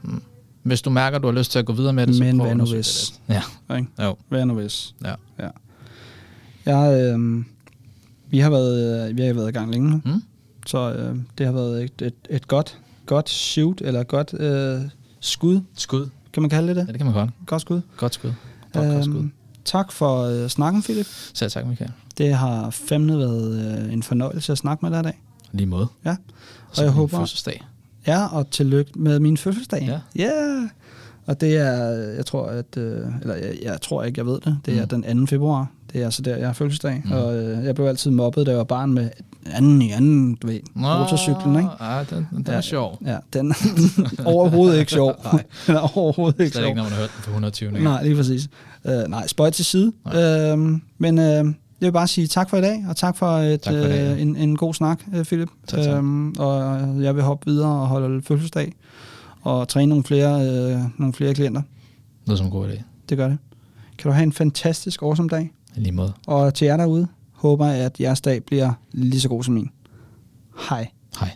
Mm. Hvis du mærker, at du har lyst til at gå videre med det, så Men prøv hvad nu hvis? det lidt. Ja, Ikke? jo. Hvad nu hvis? Ja. ja. Jeg, øh, vi, har været, øh, vi har været i gang længe nu, Mm? så øh, det har været et, et, et godt, godt shoot, eller godt øh, skud, Skud. kan man kalde det Ja, det? det kan man godt. Godt skud. Godt skud. Øhm, tak for øh, snakken, Philip. Selv tak, Michael. Det har fandme været øh, en fornøjelse at snakke med dig i dag. Lige måde. Ja. Og jeg håber- Fødselsdag. Ja, og tillykke med min fødselsdag. Ja. Yeah. Og det er, jeg tror, at, øh, eller jeg, jeg tror ikke, jeg ved det, det er Mm. den 2. februar. Det er altså der, jeg har fødselsdag. Mm. Og øh, jeg blev altid mobbet, da jeg var barn med anden i anden, du ved, motorcyklen, ikke? Ja, den, den er Ja. sjov. Ja, den er overhovedet ikke sjov. Nej. den er overhovedet ikke Slet sjov. ikke, når man har hørt den på 120. gang. Nej, lige præcis. Uh, nej, spøj til side. Nej. Uh, men uh, jeg vil bare sige tak for i dag, og tak for, et, Tak for dag, ja. øh, en, en god snak, uh, Philip. Tak, tak. Øhm, og jeg vil hoppe videre og holde fødselsdag, og træne nogle flere, uh, nogle flere klienter. Det lyder som en god idé. Det gør det. Kan du have en fantastisk awesome dag, lige måde. og til jer derude, håber jeg, at jeres dag bliver lige så god som min. Hej. Hej.